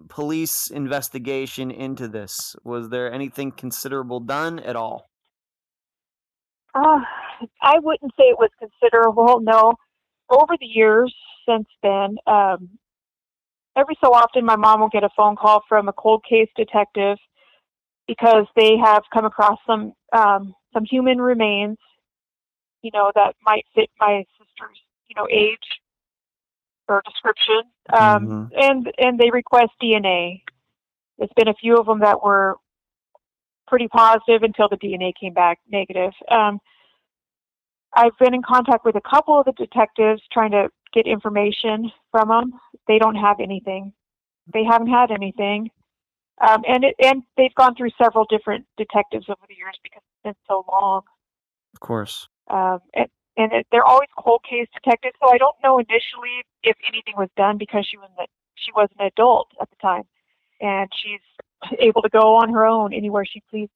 police investigation into this? Was there anything considerable done at all? Uh, I wouldn't say it was considerable. No, over the years since then, um, every so often my mom will get a phone call from a cold case detective because they have come across some um, some human remains, you know, that might fit my sister's, you know, age or description, um, and and they request DNA. There's been a few of them that were pretty positive until the DNA came back negative. Um, I've been in contact with a couple of the detectives trying to get information from them. They don't have anything. They haven't had anything. Um, and it, and they've gone through several different detectives over the years because it's been so long. Of course. Um, and and it, they're always cold case detectives. So I don't know initially if anything was done because she was an, she was an adult at the time, and she's able to go on her own anywhere she pleases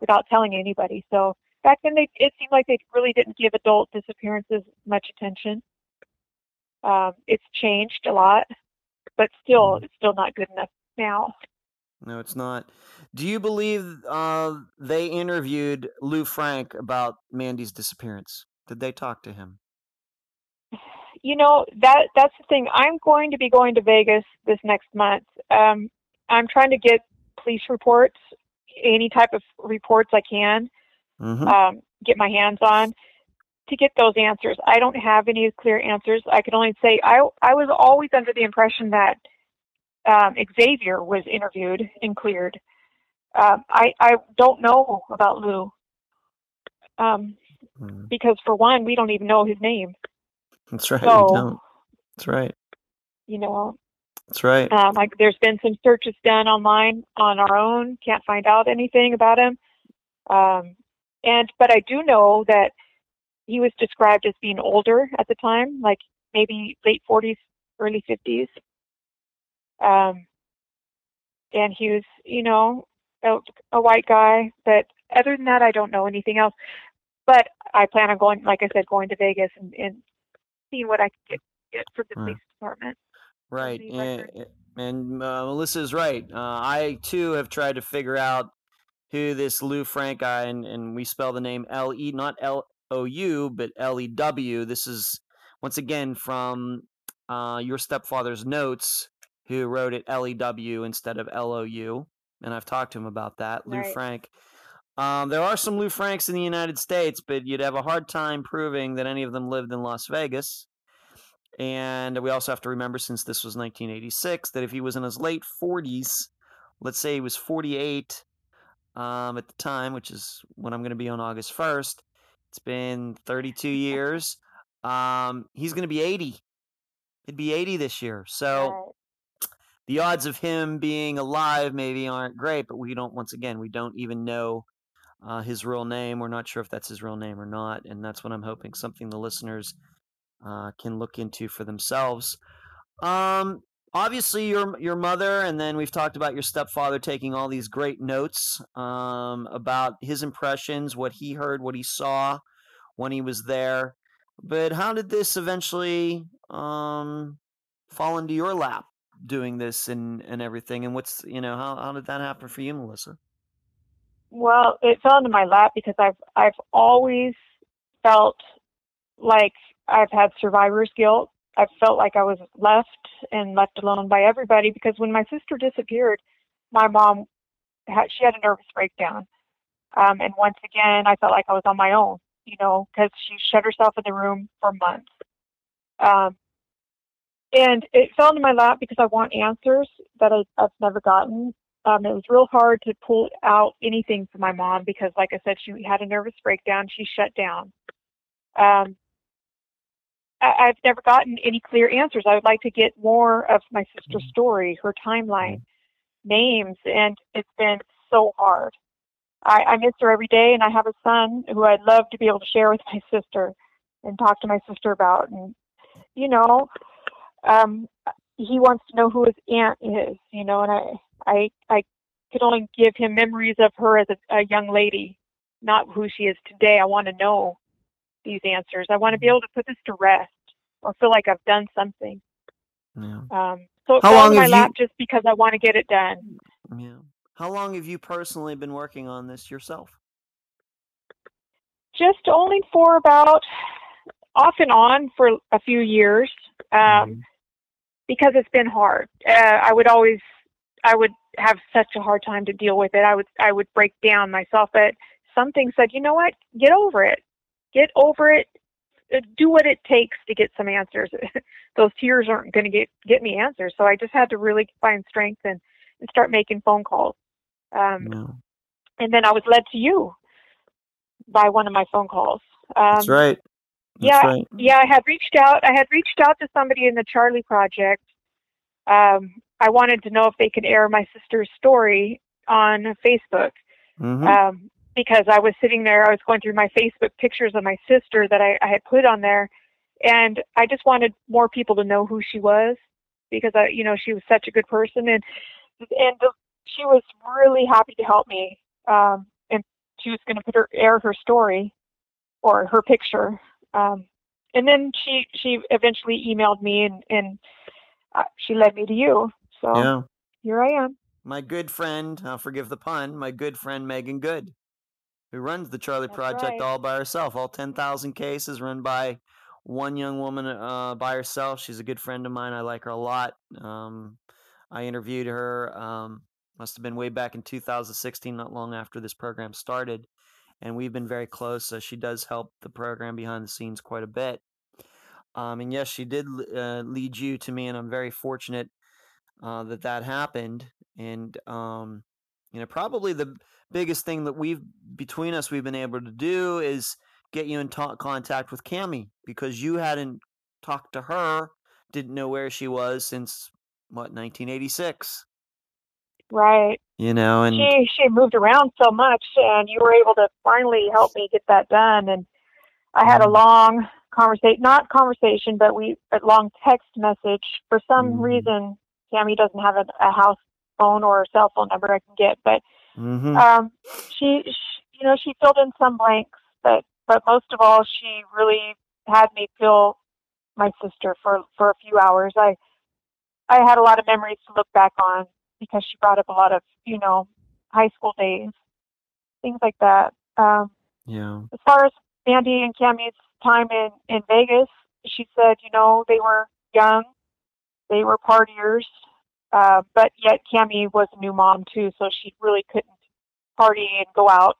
without telling anybody. So back then, they it seemed like they really didn't give adult disappearances much attention. Um, it's changed a lot, but still, it's still not good enough now. No, it's not. Do you believe uh, they interviewed Lou Frank about Mandy's disappearance? Did they talk to him? you know that that's the thing. I'm going to be going to Vegas this next month. Um, I'm trying to get police reports, any type of reports I can, Mm-hmm. um, get my hands on to get those answers. I don't have any clear answers. I can only say I I was always under the impression that um, Xavier was interviewed and cleared. Um, I I don't know about Lou. Um, Mm. because for one, we don't even know his name. That's right. So-. That's right. You know, That's right. Um, like there's been some searches done online on our own. Can't find out anything about him. Um, and but I do know that he was described as being older at the time, like maybe late 40s, early 50s. Um, and he was, you know, a, a white guy. But other than that, I don't know anything else. But I plan on going, like I said, going to Vegas and, and seeing what I can get, get from the police department. Right. And, and uh, Melissa's right. Uh, I too have tried to figure out who this Lou Frank guy, and, and we spell the name L E, not L O U, but L E W. This is once again from uh, your stepfather's notes, who wrote it L E W instead of L O U. And I've talked to him about that. Lou Right. Frank. Um, there are some Lou Franks in the United States, but you'd have a hard time proving that any of them lived in Las Vegas. And we also have to remember, since this was 1986, that if he was in his late 40s, let's say he was 48, um, at the time, which is when I'm going to be on August 1st. It's been 32 years. Um, he's going to be 80. He'd be 80 this year. So the odds of him being alive maybe aren't great, but we don't, once again, we don't even know uh, his real name. We're not sure if that's his real name or not. And that's what I'm hoping something the listeners uh, can look into for themselves. Um, obviously, your your mother, and then we've talked about your stepfather taking all these great notes um, about his impressions, what he heard, what he saw when he was there. But how did this eventually um, fall into your lap, doing this and and everything? And what's you know how how did that happen for you, Melissa? Well, it fell into my lap because I've I've always felt like I've had survivor's guilt. I felt like I was left and left alone by everybody because when my sister disappeared, my mom had she had a nervous breakdown, um, and once again I felt like I was on my own. You know, because she shut herself in the room for months. Um, and it fell into my lap because I want answers that I, I've never gotten. Um, it was real hard to pull out anything from my mom because, like I said, she had a nervous breakdown. She shut down. Um, I, I've never gotten any clear answers. I would like to get more of my sister's story, her timeline, names, and it's been so hard. I, I miss her every day, and I have a son who I'd love to be able to share with my sister and talk to my sister about. And you know, um, he wants to know who his aunt is. You know, and I, I, I could only give him memories of her as a, a young lady, not who she is today. I want to know these answers. I want to be able to put this to rest or feel like I've done something. Yeah. Um, so it How fell in my have you- lap just because I want to get it done. Yeah. How long have you personally been working on this yourself? Just only for about off and on for a few years um, Mhm. Because it's been hard. Uh, I would always, I would have such a hard time to deal with it. I would, I would break down myself. But something said, you know what? Get over it. Get over it. Uh, Do what it takes to get some answers. Those tears aren't going to get get me answers. So I just had to really find strength and, and start making phone calls. Um, Yeah. and then I was led to you by one of my phone calls. Um, That's right. That's yeah, right. yeah, I had reached out. I had reached out to somebody in the Charley Project. Um, I wanted to know if they could air my sister's story on Facebook hmm um, because I was sitting there. I was going through my Facebook pictures of my sister that I, I had put on there, and I just wanted more people to know who she was because I, you know, she was such a good person, and and the, she was really happy to help me. Um, and she was going to put her air her story or her picture. Um, and then she she eventually emailed me and and uh, she led me to you. So yeah. here I am. My good friend, uh, forgive the pun, my good friend Meaghan Good, who runs the Charley That's Project right. all by herself. All 10,000 cases run by one young woman uh, by herself. She's a good friend of mine. I like her a lot. Um, I interviewed her, um, must have been way back in 2016, not long after this program started. And we've been very close. So she does help the program behind the scenes quite a bit. Um, and yes, she did uh, lead you to me, and I'm very fortunate uh, that that happened. And um, you know, probably the biggest thing that we've between us we've been able to do is get you in ta- contact with Cami because you hadn't talked to her, didn't know where she was since what 1986. Right. You know, and she she moved around so much and you were able to finally help me get that done and i had a Mm. long conversation not conversation but we a long text message for some Mm. reason Tammy doesn't have a, a house phone or a cell phone number i can get but Mhm. um she, she you know she filled in some blanks but but most of all she really had me feel my sister for for a few hours i i had a lot of memories to look back on because she brought up a lot of you know high school days things like that um yeah. as far as Mandy and Cammy's time in in Vegas, she said, you know, they were young, they were partiers, uh, but yet Cammy was a new mom too, so she really couldn't party and go out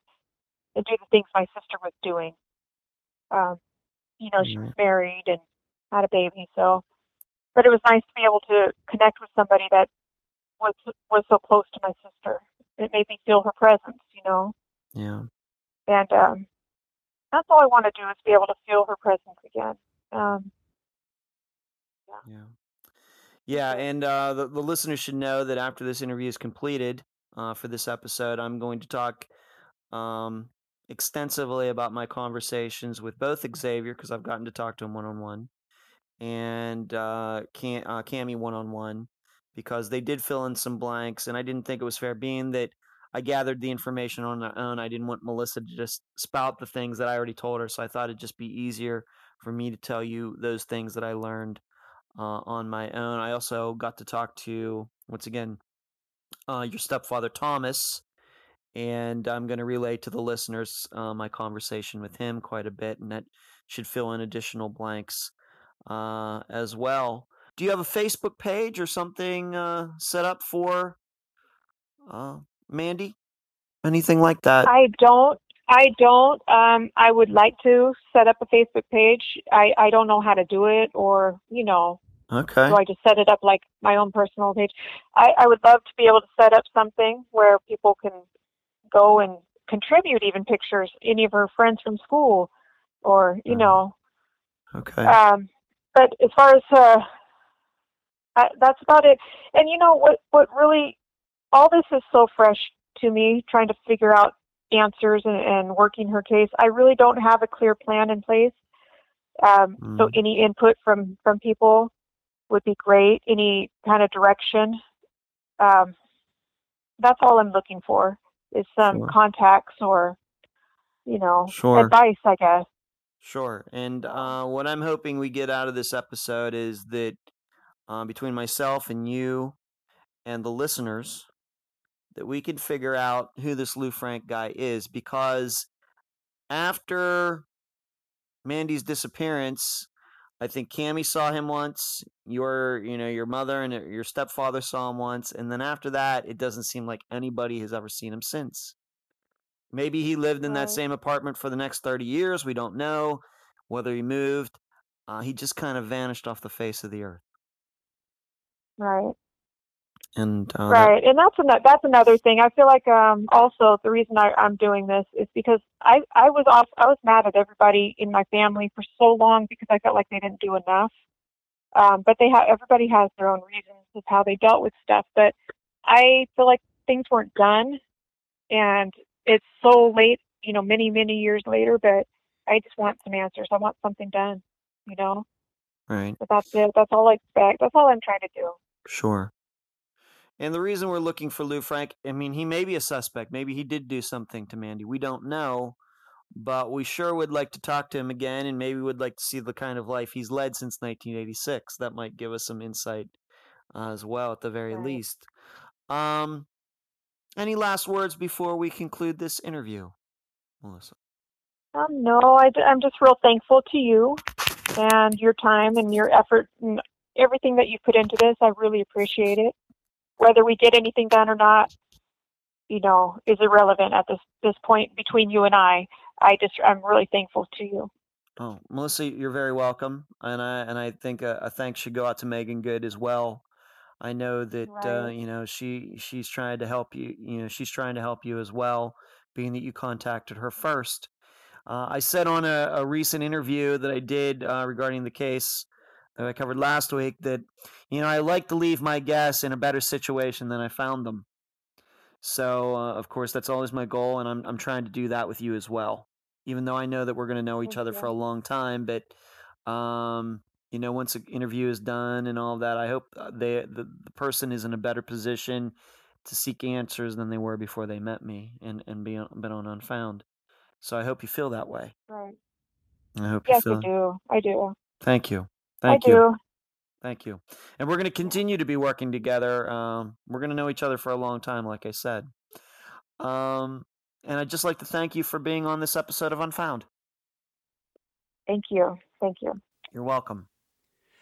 and do the things my sister was doing. Um, you know, she was married and had a baby, so. But it was nice to be able to connect with somebody that was was so close to my sister. it made me feel her presence, you know. Yeah. And um, that's all I want to do is be able to feel her presence again. Um, Yeah. Yeah, and uh, the, the listeners should know that after this interview is completed uh, for this episode, I'm going to talk um, extensively about my conversations with both Xavier, because I've gotten to talk to him one on one, and uh, Cam, uh, Cammy one on one, because they did fill in some blanks, and I didn't think it was fair, being that I gathered the information on my own. I didn't want Melissa to just spout the things that I already told her, so I thought it'd just be easier for me to tell you those things that I learned uh, on my own. I also got to talk to, once again, uh, your stepfather, Thomas, and I'm going to relay to the listeners uh, my conversation with him quite a bit, and that should fill in additional blanks uh, as well. Do you have a Facebook page or something uh, set up for uh, Mandy? Anything like that? I don't. I don't. Um, I would like to set up a Facebook page. I, I don't know how to do it, or you know, okay. so I just set it up like my own personal page. I, I would love to be able to set up something where people can go and contribute even pictures, any of her friends from school, or you Mhm. know. Okay. Um, but as far as uh, I, that's about it. And you know what? What really, all this is so fresh to me. Trying to figure out answers and, and working her case. I really don't have a clear plan in place. Um, So Mm. any input from from people would be great. Any kind of direction. Um, that's all I'm looking for is some Sure. contacts or, you know, Sure. advice. I guess. Sure. And uh, what I'm hoping we get out of this episode is that uh, between myself and you and the listeners, that we can figure out who this Lou Frank guy is. Because after Mandy's disappearance, I think Cammy saw him once. Your, you know, your mother and your stepfather saw him once, and then after that, it doesn't seem like anybody has ever seen him since. Maybe he lived in that same apartment for the next 30 years. We don't know whether he moved. Uh, he just kind of vanished off the face of the earth. Right. And uh, Right, and that's another that's another thing. I feel like um also the reason I, I'm doing this is because I I was off I was mad at everybody in my family for so long because I felt like they didn't do enough. Um, but they have everybody has their own reasons of how they dealt with stuff. But I feel like things weren't done, and it's so late, you know, many many years later. But I just want some answers. I want something done, you know. right. But that's it. That's all I expect. That's all I'm trying to do. Sure. And the reason we're looking for Lou Frank, I mean, he may be a suspect. Maybe he did do something to Mandy. We don't know. But we sure would like to talk to him again, and maybe would like to see the kind of life he's led since 1986. That might give us some insight uh, as well, at the very Right. least. Um, any last words before we conclude this interview, Melissa? Um, no, I, am just real thankful to you and your time and your effort and everything that you put into this. I really appreciate it. Whether we get anything done or not, you know, is irrelevant at this this point between you and I. I just I'm really thankful to you. Oh, Melissa, you're very welcome, and I and I think a, a thanks should go out to Meaghan Good as well. I know that uh, you know she she's trying to help you. You know she's trying to help you as well, being that you contacted her first. Uh, I said on a, a recent interview that I did uh, regarding the case that I covered last week that you know I like to leave my guests in a better situation than I found them. So uh, of course that's always my goal, and I'm I'm trying to do that with you as well. Even though I know that we're going to know each other you. for a long time, but um, you know once an interview is done and all that, I hope uh, they the, the person is in a better position to seek answers than they were before they met me and and be on, been on unfound. So I hope you feel that way. Right. I hope you Yes, feel. I do. I do. Thank you. I Thank do. you. Thank you. And we're going to continue to be working together. Um, we're going to know each other for a long time, like I said. Um, and I'd just like to thank you for being on this episode of Unfound. Thank you. Thank you. You're welcome.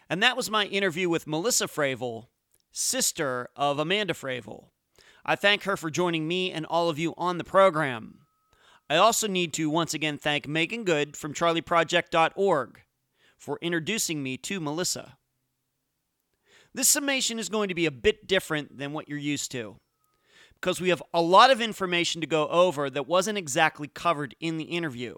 And that was my interview with Melissa Fravel, sister of Amanda Fravel. I thank her for joining me and all of you on the program. I also need to once again thank Meaghan Good from charleyproject.org for introducing me to Melissa. This summation is going to be a bit different than what you're used to. because we have a lot of information to go over that wasn't exactly covered in the interview.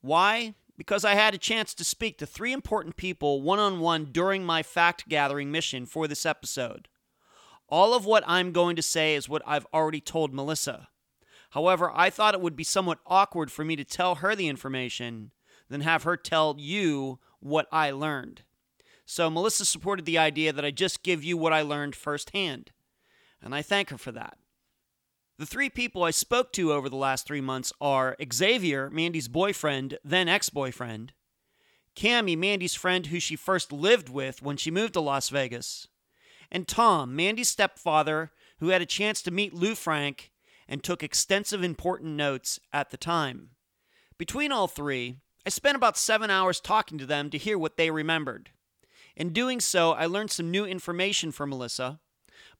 Why? Because I had a chance to speak to three important people one on one during my fact gathering mission for this episode. All of what I'm going to say is what I've already told Melissa. However, I thought it would be somewhat awkward for me to tell her the information than have her tell you what I learned. So Melissa supported the idea that I just give you what I learned firsthand, and I thank her for that. The three people I spoke to over the last three months are Xavier, Mandy's boyfriend, then ex boyfriend, Cami, Mandy's friend who she first lived with when she moved to Las Vegas, and Tom, Mandy's stepfather, who had a chance to meet Lou Frank and took extensive important notes at the time. Between all three, I spent about seven hours talking to them to hear what they remembered. In doing so, I learned some new information from Melissa,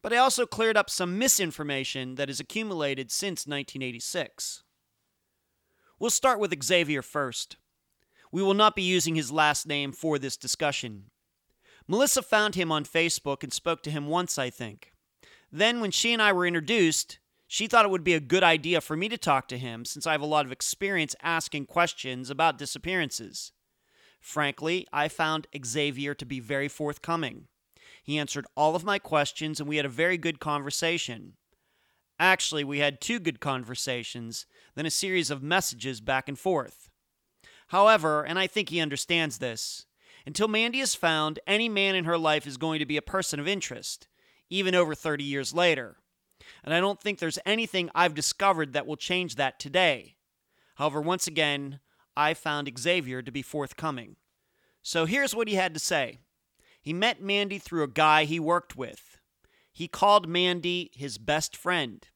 but I also cleared up some misinformation that has accumulated since 1986. We'll start with Xavier first. We will not be using his last name for this discussion. Melissa found him on Facebook and spoke to him once, I think. Then, when she and I were introduced, she thought it would be a good idea for me to talk to him since I have a lot of experience asking questions about disappearances. Frankly, I found Xavier to be very forthcoming. He answered all of my questions and we had a very good conversation. Actually, we had two good conversations, then a series of messages back and forth. However, and I think he understands this, until Mandy is found, any man in her life is going to be a person of interest, even over 30 years later and I don't think there's anything I've discovered that will change that today. However, once again, I found Xavier to be forthcoming. So here's what he had to say He met Mandy through a guy he worked with. He called Mandy his best friend.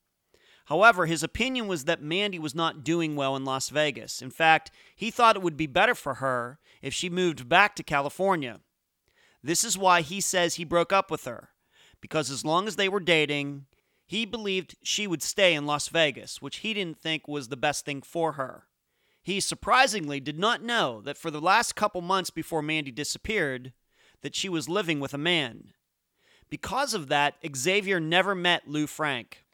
However, his opinion was that Mandy was not doing well in Las Vegas. In fact, he thought it would be better for her if she moved back to California. This is why he says he broke up with her, because as long as they were dating, he believed she would stay in Las Vegas, which he didn't think was the best thing for her. He surprisingly did not know that for the last couple months before Mandy disappeared, that she was living with a man. Because of that, Xavier never met Lou Frank.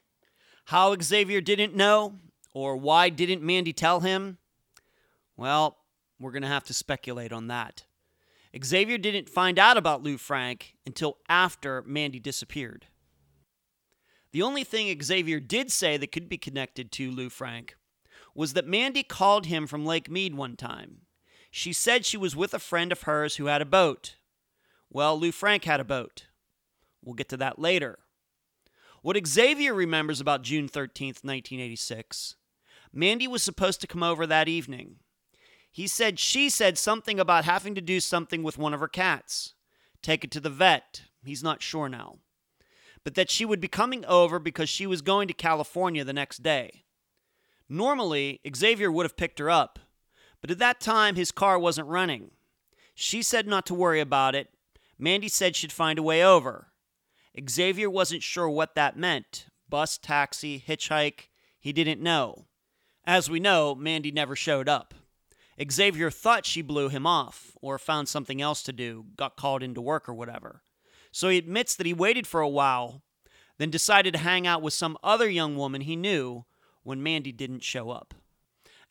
How Xavier didn't know, or why didn't Mandy tell him? Well, we're going to have to speculate on that. Xavier didn't find out about Lou Frank until after Mandy disappeared. The only thing Xavier did say that could be connected to Lou Frank was that Mandy called him from Lake Mead one time. She said she was with a friend of hers who had a boat. Well, Lou Frank had a boat. We'll get to that later. What Xavier remembers about June 13th, 1986, Mandy was supposed to come over that evening. He said she said something about having to do something with one of her cats. Take it to the vet. He's not sure now but that she would be coming over because she was going to California the next day. Normally, Xavier would have picked her up, but at that time his car wasn't running. She said not to worry about it. Mandy said she'd find a way over. Xavier wasn't sure what that meant bus, taxi, hitchhike. He didn't know. As we know, Mandy never showed up. Xavier thought she blew him off, or found something else to do, got called into work or whatever. So he admits that he waited for a while, then decided to hang out with some other young woman he knew when Mandy didn't show up.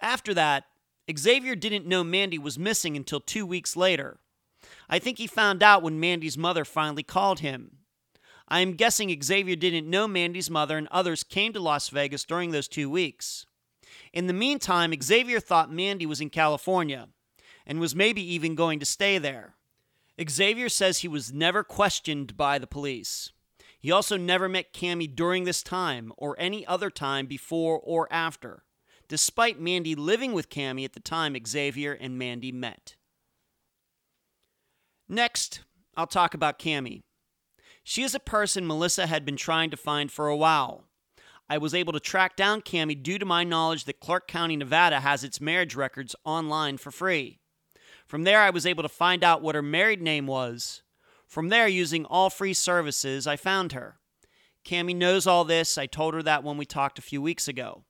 After that, Xavier didn't know Mandy was missing until two weeks later. I think he found out when Mandy's mother finally called him. I am guessing Xavier didn't know Mandy's mother and others came to Las Vegas during those two weeks. In the meantime, Xavier thought Mandy was in California and was maybe even going to stay there. Xavier says he was never questioned by the police. He also never met Cami during this time or any other time before or after, despite Mandy living with Cami at the time Xavier and Mandy met. Next, I'll talk about Cami. She is a person Melissa had been trying to find for a while. I was able to track down Cami due to my knowledge that Clark County, Nevada has its marriage records online for free. From there, I was able to find out what her married name was. From there, using all free services, I found her. Cami knows all this. I told her that when we talked a few weeks ago.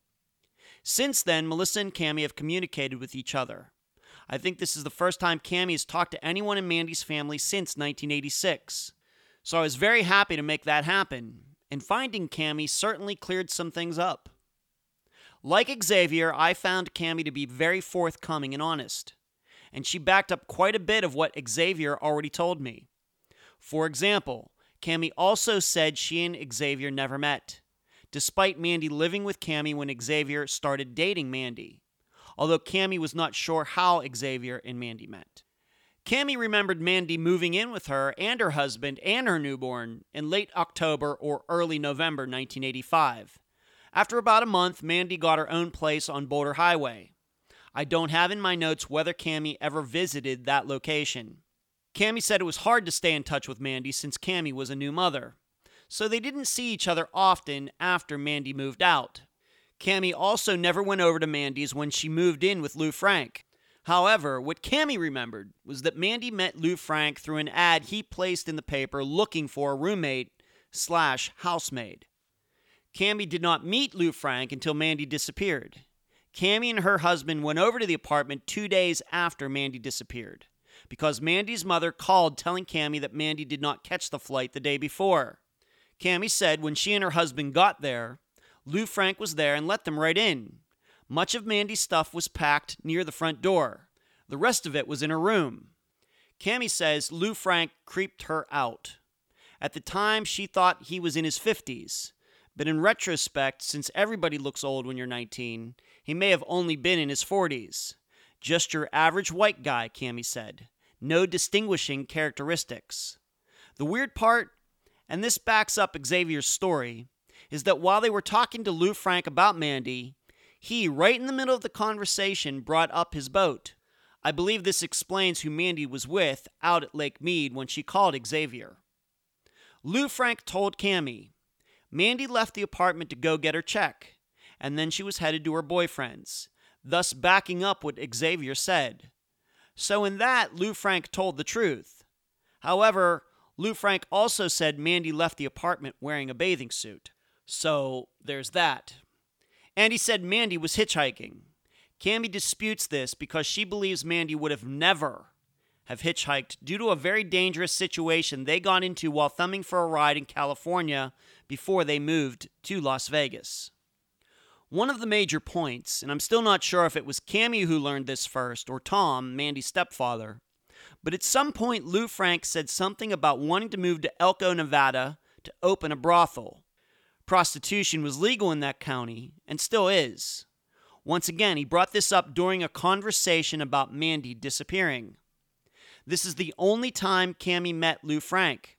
Since then, Melissa and Cami have communicated with each other. I think this is the first time Cami has talked to anyone in Mandy's family since 1986. So I was very happy to make that happen. and finding Cami certainly cleared some things up. Like Xavier, I found Cami to be very forthcoming and honest, and she backed up quite a bit of what Xavier already told me. For example, Cami also said she and Xavier never met, despite Mandy living with Cami when Xavier started dating Mandy, although Cami was not sure how Xavier and Mandy met. Cami remembered Mandy moving in with her and her husband and her newborn in late October or early November 1985 after about a month, Mandy got her own place on Boulder Highway. I don't have in my notes whether Cami ever visited that location. Cami said it was hard to stay in touch with Mandy since Cami was a new mother, so they didn't see each other often after Mandy moved out. Cami also never went over to Mandy's when she moved in with Lou Frank. However, what Cami remembered was that Mandy met Lou Frank through an ad he placed in the paper looking for a roommate slash housemaid. Cami did not meet Lou Frank until Mandy disappeared. Cami and her husband went over to the apartment two days after Mandy disappeared because Mandy's mother called telling Cami that Mandy did not catch the flight the day before. Cami said when she and her husband got there, Lou Frank was there and let them right in. Much of Mandy's stuff was packed near the front door. The rest of it was in her room. Cami says Lou Frank creeped her out. At the time, she thought he was in his 50s. But in retrospect, since everybody looks old when you're 19, he may have only been in his 40s. Just your average white guy, Cami said. No distinguishing characteristics. The weird part, and this backs up Xavier's story, is that while they were talking to Lou Frank about Mandy, he, right in the middle of the conversation, brought up his boat. I believe this explains who Mandy was with out at Lake Mead when she called Xavier. Lou Frank told Cami, Mandy left the apartment to go get her check, and then she was headed to her boyfriend's, thus backing up what Xavier said. So, in that, Lou Frank told the truth. However, Lou Frank also said Mandy left the apartment wearing a bathing suit. So, there's that. And he said Mandy was hitchhiking. Cami disputes this because she believes Mandy would have never have hitchhiked due to a very dangerous situation they got into while thumbing for a ride in California before they moved to Las Vegas. One of the major points, and I'm still not sure if it was Cami who learned this first or Tom, Mandy's stepfather, but at some point Lou Frank said something about wanting to move to Elko, Nevada to open a brothel. Prostitution was legal in that county and still is. Once again, he brought this up during a conversation about Mandy disappearing. This is the only time Cami met Lou Frank.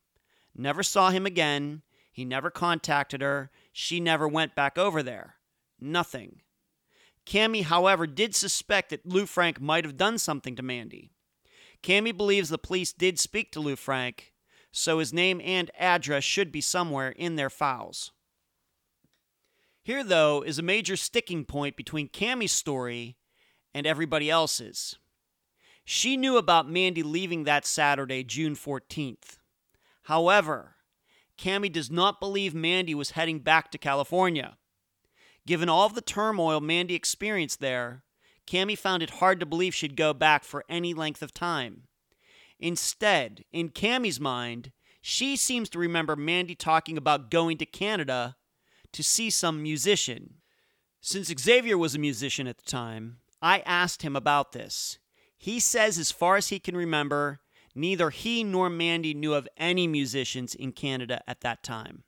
Never saw him again. He never contacted her. She never went back over there. Nothing. Cami, however, did suspect that Lou Frank might have done something to Mandy. Cami believes the police did speak to Lou Frank, so his name and address should be somewhere in their files. Here, though, is a major sticking point between Cami's story and everybody else's. She knew about Mandy leaving that Saturday, June 14th. However, Cami does not believe Mandy was heading back to California. Given all of the turmoil Mandy experienced there, Cami found it hard to believe she'd go back for any length of time. Instead, in Cami's mind, she seems to remember Mandy talking about going to Canada to see some musician. Since Xavier was a musician at the time, I asked him about this. He says, as far as he can remember, neither he nor Mandy knew of any musicians in Canada at that time.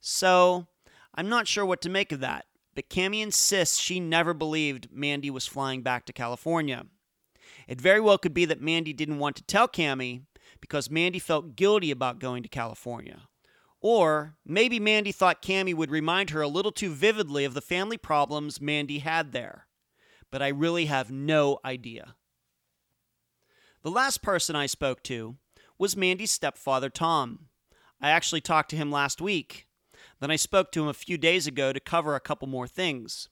So, I'm not sure what to make of that, but Cami insists she never believed Mandy was flying back to California. It very well could be that Mandy didn't want to tell Cami because Mandy felt guilty about going to California. Or maybe Mandy thought Cami would remind her a little too vividly of the family problems Mandy had there. But I really have no idea. The last person I spoke to was Mandy's stepfather, Tom. I actually talked to him last week. Then I spoke to him a few days ago to cover a couple more things.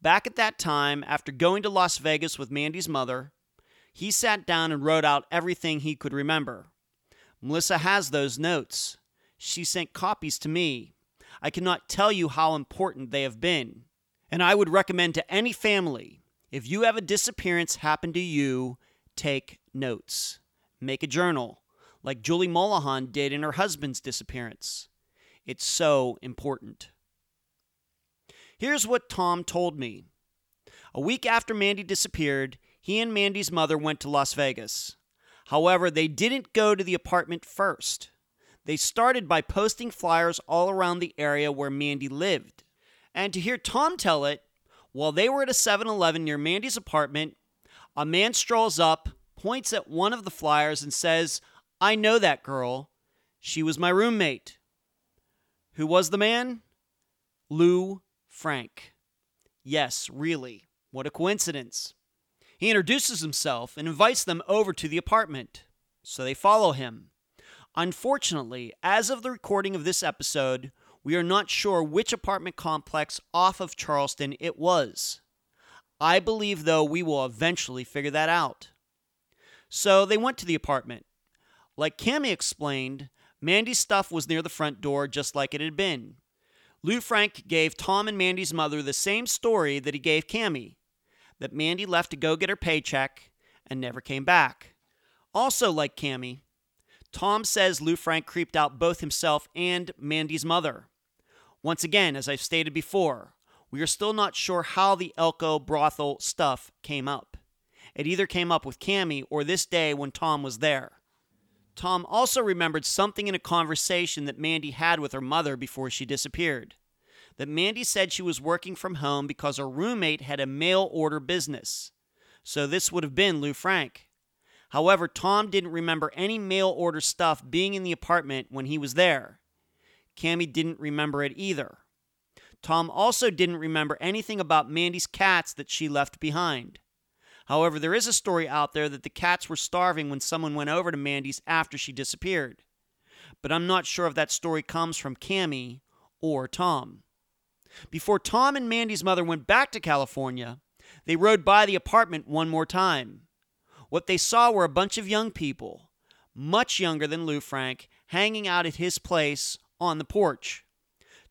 Back at that time, after going to Las Vegas with Mandy's mother, he sat down and wrote out everything he could remember. Melissa has those notes. She sent copies to me. I cannot tell you how important they have been. And I would recommend to any family if you have a disappearance happen to you, take notes. Make a journal, like Julie Molahan did in her husband's disappearance. It's so important. Here's what Tom told me. A week after Mandy disappeared, he and Mandy's mother went to Las Vegas. However, they didn't go to the apartment first. They started by posting flyers all around the area where Mandy lived. And to hear Tom tell it, while they were at a 7 Eleven near Mandy's apartment, a man strolls up, points at one of the flyers, and says, I know that girl. She was my roommate. Who was the man? Lou Frank. Yes, really. What a coincidence. He introduces himself and invites them over to the apartment. So they follow him. Unfortunately, as of the recording of this episode, we are not sure which apartment complex off of Charleston it was. I believe, though, we will eventually figure that out. So they went to the apartment. Like Cami explained, Mandy's stuff was near the front door just like it had been. Lou Frank gave Tom and Mandy's mother the same story that he gave Cami that Mandy left to go get her paycheck and never came back. Also, like Cami, Tom says Lou Frank creeped out both himself and Mandy's mother. Once again, as I've stated before, we are still not sure how the Elko brothel stuff came up. It either came up with Cami or this day when Tom was there. Tom also remembered something in a conversation that Mandy had with her mother before she disappeared. That Mandy said she was working from home because her roommate had a mail order business. So this would have been Lou Frank. However, Tom didn't remember any mail order stuff being in the apartment when he was there. Cami didn't remember it either. Tom also didn't remember anything about Mandy's cats that she left behind. However, there is a story out there that the cats were starving when someone went over to Mandy's after she disappeared. But I'm not sure if that story comes from Cami or Tom. Before Tom and Mandy's mother went back to California, they rode by the apartment one more time. What they saw were a bunch of young people, much younger than Lou Frank, hanging out at his place on the porch.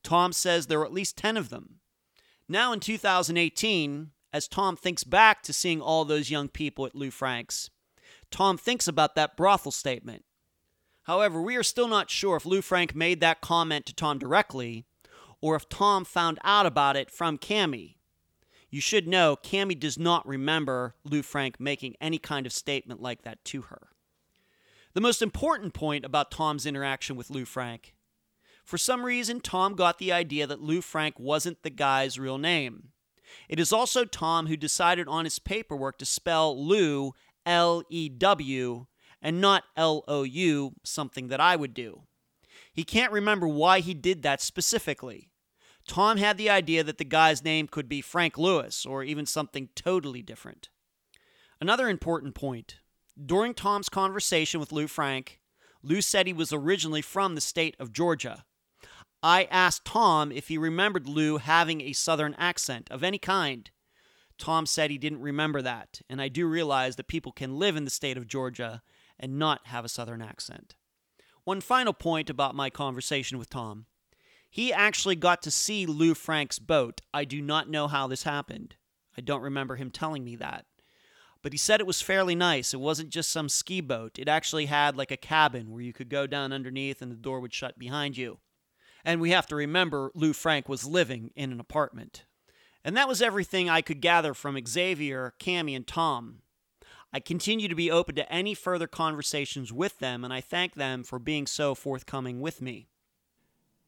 Tom says there were at least 10 of them. Now in 2018, as Tom thinks back to seeing all those young people at Lou Frank's, Tom thinks about that brothel statement. However, we are still not sure if Lou Frank made that comment to Tom directly or if Tom found out about it from Cami. You should know Cami does not remember Lou Frank making any kind of statement like that to her. The most important point about Tom's interaction with Lou Frank for some reason, Tom got the idea that Lou Frank wasn't the guy's real name. It is also Tom who decided on his paperwork to spell Lou L E W and not L O U, something that I would do. He can't remember why he did that specifically. Tom had the idea that the guy's name could be Frank Lewis or even something totally different. Another important point during Tom's conversation with Lou Frank, Lou said he was originally from the state of Georgia. I asked Tom if he remembered Lou having a southern accent of any kind. Tom said he didn't remember that, and I do realize that people can live in the state of Georgia and not have a southern accent. One final point about my conversation with Tom. He actually got to see Lou Frank's boat. I do not know how this happened. I don't remember him telling me that. But he said it was fairly nice. It wasn't just some ski boat. It actually had like a cabin where you could go down underneath and the door would shut behind you. And we have to remember Lou Frank was living in an apartment. And that was everything I could gather from Xavier, Cami, and Tom. I continue to be open to any further conversations with them, and I thank them for being so forthcoming with me.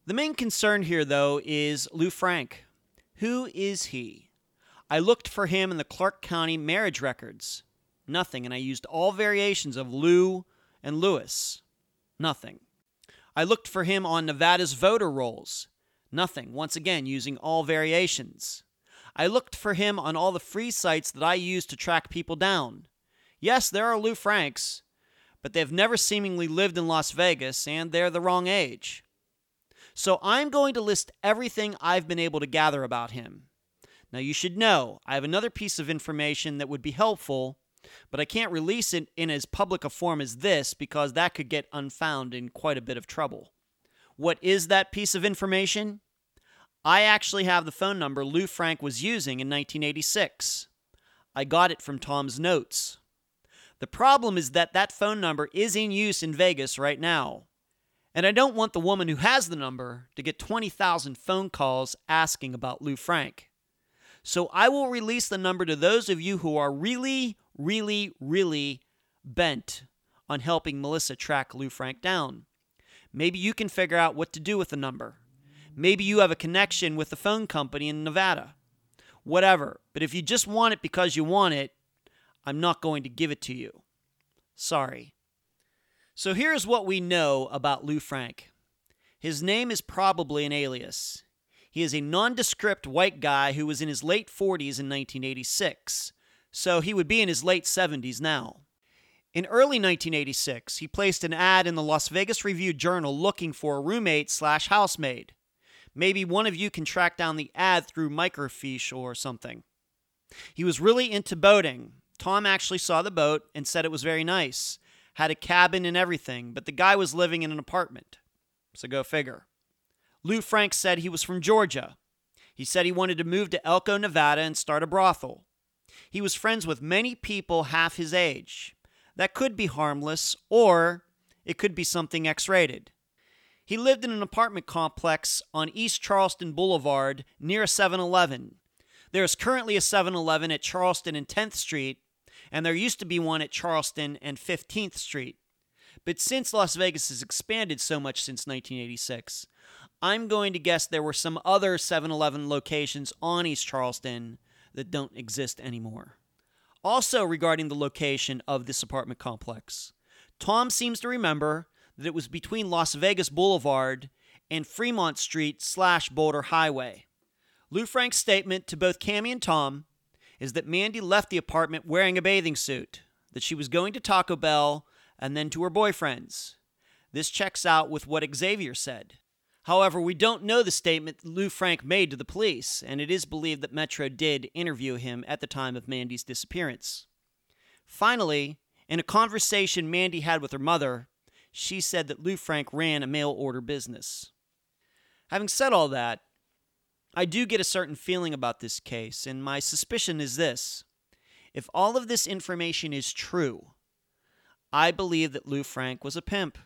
The main concern here, though, is Lou Frank. Who is he? I looked for him in the Clark County marriage records. Nothing, and I used all variations of Lou and Lewis. Nothing. I looked for him on Nevada's voter rolls. Nothing, once again, using all variations. I looked for him on all the free sites that I use to track people down. Yes, there are Lou Franks, but they've never seemingly lived in Las Vegas and they're the wrong age. So I'm going to list everything I've been able to gather about him. Now, you should know I have another piece of information that would be helpful but I can't release it in as public a form as this because that could get unfound in quite a bit of trouble. What is that piece of information? I actually have the phone number Lou Frank was using in 1986. I got it from Tom's notes. The problem is that that phone number is in use in Vegas right now. And I don't want the woman who has the number to get 20,000 phone calls asking about Lou Frank. So I will release the number to those of you who are really, really, really bent on helping Melissa track Lou Frank down. Maybe you can figure out what to do with the number. Maybe you have a connection with the phone company in Nevada. Whatever. But if you just want it because you want it, I'm not going to give it to you. Sorry. So here's what we know about Lou Frank his name is probably an alias. He is a nondescript white guy who was in his late 40s in 1986, so he would be in his late 70s now. In early 1986, he placed an ad in the Las Vegas Review Journal looking for a roommate slash housemaid. Maybe one of you can track down the ad through microfiche or something. He was really into boating. Tom actually saw the boat and said it was very nice, had a cabin and everything, but the guy was living in an apartment. So go figure. Lou Frank said he was from Georgia. He said he wanted to move to Elko, Nevada and start a brothel. He was friends with many people half his age. That could be harmless, or it could be something X rated. He lived in an apartment complex on East Charleston Boulevard near a 7 Eleven. There is currently a 7 Eleven at Charleston and 10th Street, and there used to be one at Charleston and 15th Street. But since Las Vegas has expanded so much since 1986, I'm going to guess there were some other 7 Eleven locations on East Charleston that don't exist anymore. Also, regarding the location of this apartment complex, Tom seems to remember that it was between Las Vegas Boulevard and Fremont Street slash Boulder Highway. Lou Frank's statement to both Cami and Tom is that Mandy left the apartment wearing a bathing suit, that she was going to Taco Bell and then to her boyfriend's. This checks out with what Xavier said. However, we don't know the statement Lou Frank made to the police, and it is believed that Metro did interview him at the time of Mandy's disappearance. Finally, in a conversation Mandy had with her mother, she said that Lou Frank ran a mail order business. Having said all that, I do get a certain feeling about this case, and my suspicion is this. If all of this information is true, I believe that Lou Frank was a pimp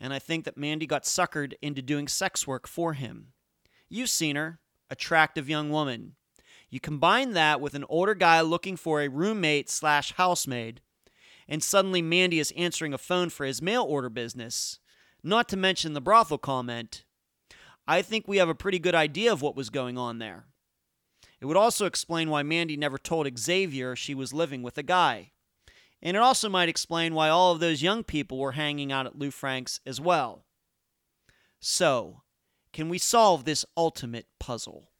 and I think that Mandy got suckered into doing sex work for him. You've seen her, attractive young woman. You combine that with an older guy looking for a roommate slash housemaid, and suddenly Mandy is answering a phone for his mail order business, not to mention the brothel comment. I think we have a pretty good idea of what was going on there. It would also explain why Mandy never told Xavier she was living with a guy. And it also might explain why all of those young people were hanging out at Lou Frank's as well. So, can we solve this ultimate puzzle?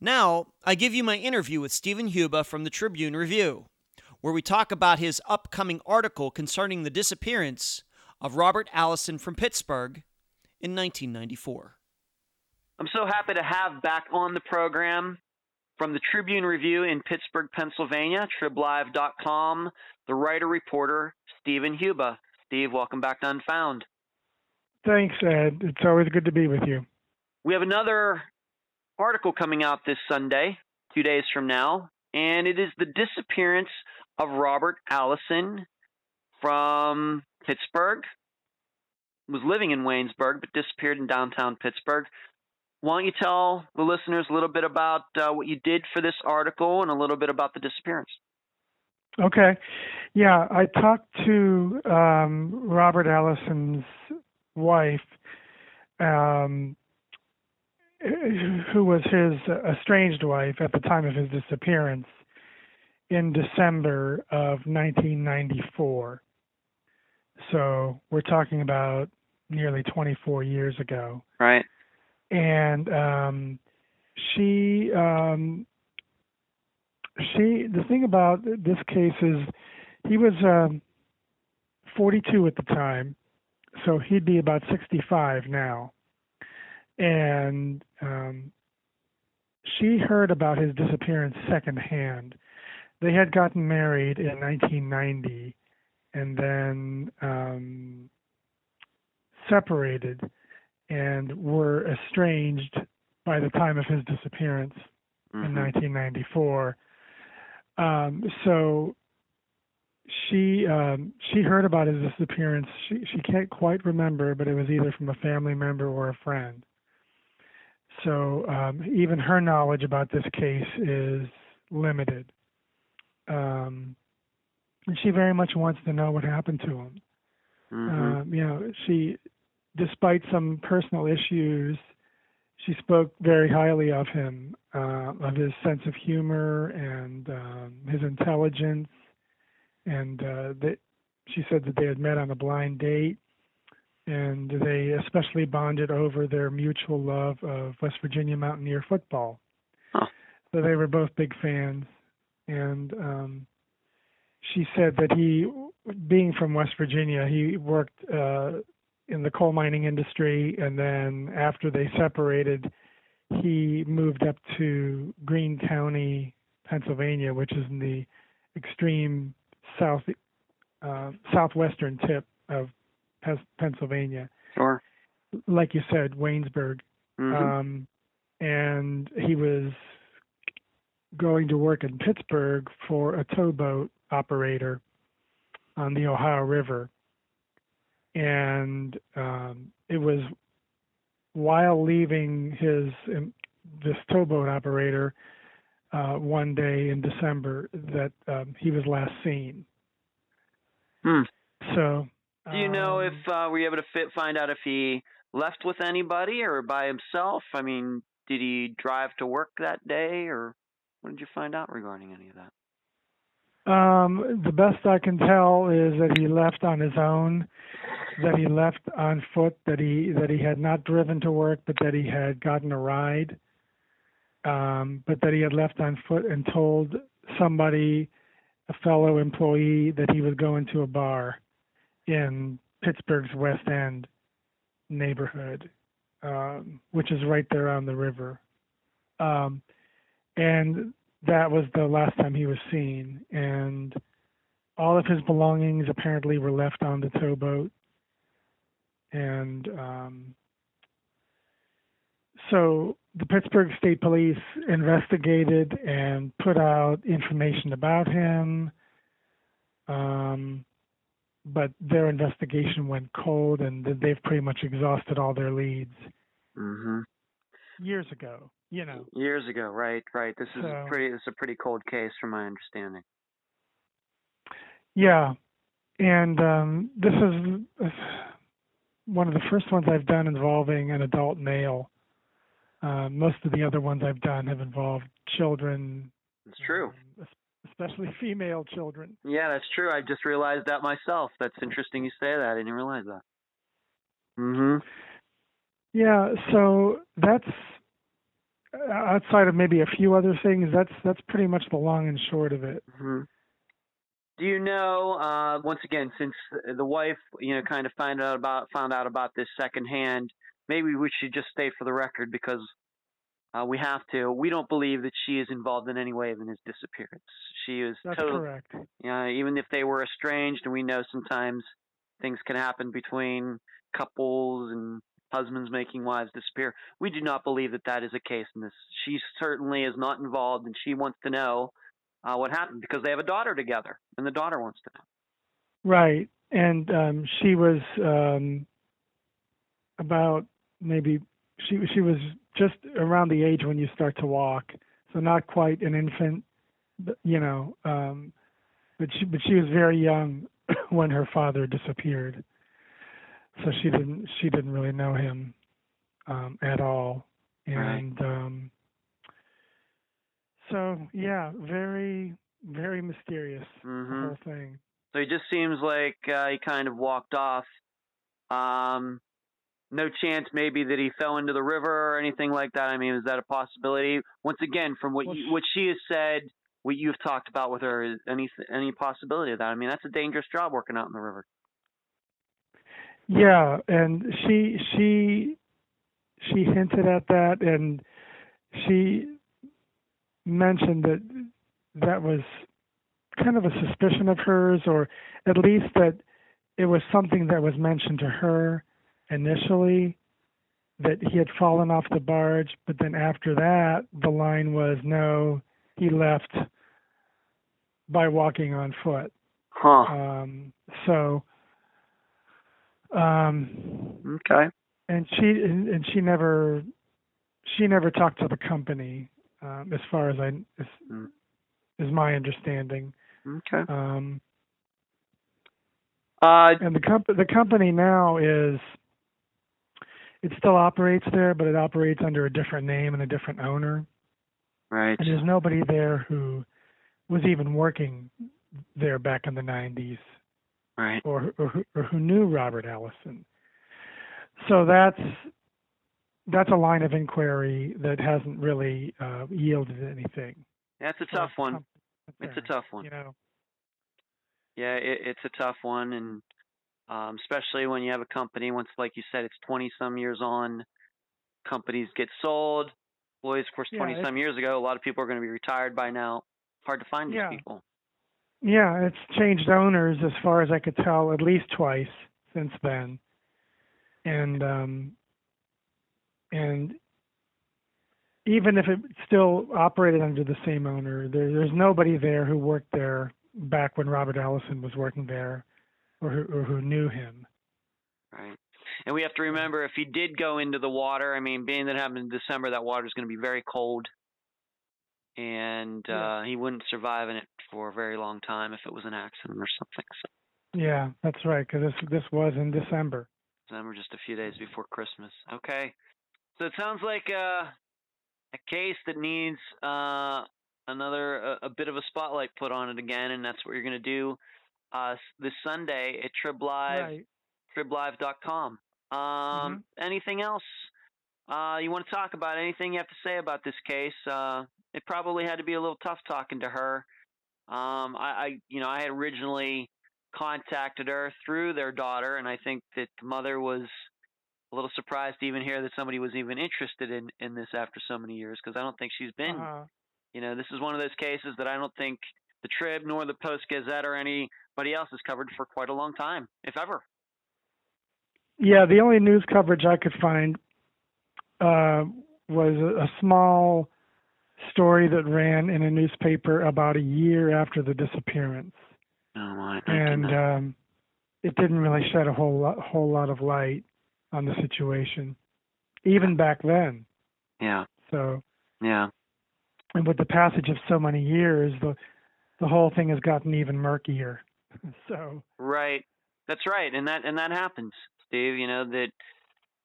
Now, I give you my interview with Stephen Huba from the Tribune Review, where we talk about his upcoming article concerning the disappearance of Robert Allison from Pittsburgh in 1994. I'm so happy to have back on the program from the Tribune Review in Pittsburgh, Pennsylvania, triblive.com, the writer reporter, Stephen Huba. Steve, welcome back to Unfound. Thanks, Ed. It's always good to be with you. We have another article coming out this Sunday, two days from now, and it is the disappearance of Robert Allison from Pittsburgh. Was living in Waynesburg, but disappeared in downtown Pittsburgh. Why don't you tell the listeners a little bit about uh, what you did for this article and a little bit about the disappearance? Okay. Yeah, I talked to um, Robert Allison's wife, um, who was his estranged wife at the time of his disappearance in December of 1994. So we're talking about nearly 24 years ago. Right and um, she um, she the thing about this case is he was um, 42 at the time, so he'd be about 65 now, and um, she heard about his disappearance secondhand. They had gotten married in 1990, and then um, separated and were estranged by the time of his disappearance mm-hmm. in 1994. Um, so she um, she heard about his disappearance. She she can't quite remember, but it was either from a family member or a friend. So um, even her knowledge about this case is limited. Um, and she very much wants to know what happened to him. Mm-hmm. Um, you know, she, despite some personal issues, she spoke very highly of him, uh, of his sense of humor and um, his intelligence, and uh, that she said that they had met on a blind date, and they especially bonded over their mutual love of West Virginia Mountaineer football. Huh. So they were both big fans, and um, she said that he, being from West Virginia, he worked uh, in the coal mining industry, and then after they separated, he moved up to Greene County, Pennsylvania, which is in the extreme south uh, southwestern tip of Pennsylvania. Sure. Like you said, Waynesburg. hmm Um, and he was going to work in Pittsburgh for a towboat operator on the Ohio River. And um, it was while leaving his um, this towboat operator uh, one day in December that um, he was last seen. Hmm. So, Do you know um, if uh, were you able to fit, find out if he left with anybody or by himself? I mean, did he drive to work that day, or what did you find out regarding any of that? Um, the best I can tell is that he left on his own, that he left on foot, that he that he had not driven to work, but that he had gotten a ride, um, but that he had left on foot and told somebody, a fellow employee, that he was going to a bar in Pittsburgh's West End neighborhood, um, which is right there on the river. Um, and that was the last time he was seen. And all of his belongings apparently were left on the towboat. And um, so the Pittsburgh State Police investigated and put out information about him. Um, but their investigation went cold and they've pretty much exhausted all their leads. Mm-hmm. Years ago you know Years ago, right? Right. This is So- pretty. This is a pretty cold case, from my understanding. Yeah, and um, this is uh, one of the first ones I've done involving an adult male. Uh, most of the other ones I've done have involved children. It's true. um, especially female children. Yeah, that's true. I just realized that myself. That's interesting you say that. I didn't realize that. Mm-hmm. Yeah, so that's uh, outside of maybe a few other things. That's that's pretty much the long and short of it. hmm Do you know? Uh, once again, since the wife, you know, kind of found out about found out about this secondhand, maybe we should just state for the record because uh, we have to. We don't believe that she is involved in any way in his disappearance. She is That's totally. correct. Yeah, even if they were estranged, and we know sometimes things can happen between couples and husbands making wives disappear. We do not believe that that is a case in this. She certainly is not involved, and she wants to know uh, what happened because they have a daughter together, and the daughter wants to know. Right, and um, she was um, about maybe she she was just around the age when you start to walk, so not quite an infant, you know. Um, but she but she was very young when her father disappeared, so she didn't she didn't really know him um, at all, and um, so yeah, very very mysterious hmm the whole thing. So he just seems like uh, he kind of walked off. Um, no chance maybe that he fell into the river or anything like that. I mean, is that a possibility? Once again, from what Well, you, what she has said, what you've talked about with her, is any any possibility of that? I mean, that's a dangerous job working out in the river. Yeah, and she she she hinted at that, and she mentioned that that was kind of a suspicion of hers, or at least that it was something that was mentioned to her initially that he had fallen off the barge, but then after that, the line was no, he left by walking on foot. Huh. Um, so, um, Okay. and she and, and she never she never talked to the company um, as far as I as, Mm. is my understanding. Okay. Um, Uh, and the comp the company now is it still operates there, but it operates under a different name and a different owner. right. And there's nobody there who was even working there back in the 90s Right. or or, who- or who knew Robert Allison. So that's that's a line of inquiry that hasn't really uh, yielded anything. That's a tough the one. com- It's a tough one. You know. Yeah, it, it's a tough one, and um, especially when you have a company. Once, like you said, it's twenty some years on. Companies get sold. Employees, of course, twenty it's- some years ago. A lot of people are going to be retired by now. Hard to find these people. Yeah, it's changed owners as far as I could tell at least twice since then. And um and even if it still operated under the same owner, there, there's nobody there who worked there back when Robert Allison was working there or who, or who knew him. Right. And we have to remember if he did go into the water, I mean, being that it happened in December, that water is going to be very cold. And Yeah. uh, he wouldn't survive in it for a very long time if it was an accident or something. So Yeah, that's right, because this this was in December. December, just a few days before Christmas. Okay. So it sounds like uh, a case that needs uh, another a, a bit of a spotlight put on it again, and that's what you're going to do uh, this Sunday at Trib Live. Right. triblive.com. Um, Anything else uh, you want to talk about? Anything you have to say about this case? Uh, it probably had to be a little tough talking to her. Um, I, I, you know, I had originally contacted her through their daughter, and I think that the mother was a little surprised to even hear that somebody was even interested in in this after so many years, because I don't think she's been. Uh-huh. You know, this is one of those cases that I don't think the Trib nor the Post Gazette or anybody else has covered for quite a long time, if ever. Yeah, the only news coverage I could find uh, was a, a small story that ran in a newspaper about a year after the disappearance, Oh my and um, it didn't really shed a whole lot, whole lot of light on the situation, even back then. yeah, So, yeah, and with the passage of so many years, the the whole thing has gotten even murkier. So, right. That's right, and that and that happens, Steve. You know that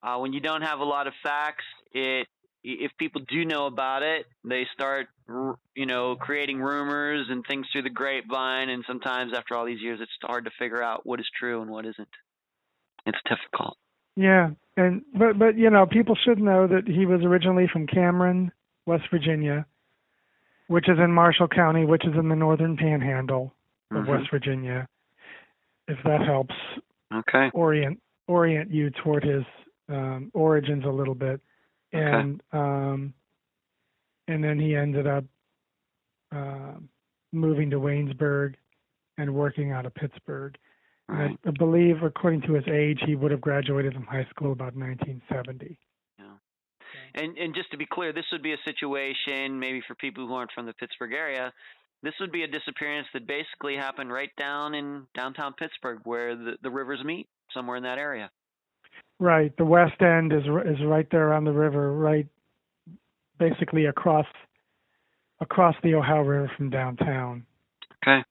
uh, when you don't have a lot of facts, it if people do know about it, they start you know creating rumors and things through the grapevine, and sometimes after all these years, it's hard to figure out what is true and what isn't. It's difficult. Yeah, and but but you know, people should know that he was originally from Cameron, West Virginia, which is in Marshall County, which is in the northern panhandle of Mhm. West Virginia. If that helps Okay. orient orient you toward his um, origins a little bit, Okay. and um, and then he ended up uh, moving to Waynesburg and working out of Pittsburgh. Right. I, I believe, according to his age, he would have graduated from high school about 1970. Yeah. And and just to be clear, this would be a situation maybe for people who aren't from the Pittsburgh area. This would be a disappearance that basically happened right down in downtown Pittsburgh, where the, the rivers meet, somewhere in that area. Right. The West End is is right there on the river, right, basically across across the Ohio River from downtown. Okay.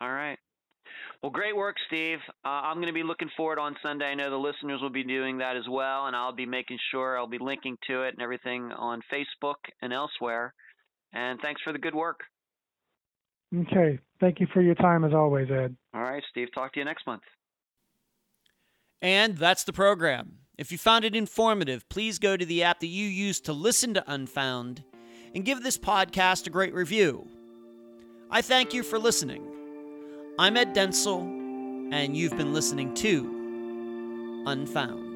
All right. Well, great work, Steve. Uh, I'm going to be looking forward on Sunday. I know the listeners will be doing that as well, and I'll be making sure I'll be linking to it and everything on Facebook and elsewhere. And thanks for the good work. Okay. Thank you for your time as always, Ed. All right, Steve. Talk to you next month. And that's the program. If you found it informative, please go to the app that you use to listen to Unfound and give this podcast a great review. I thank you for listening. I'm Ed Dentzel, and you've been listening to Unfound.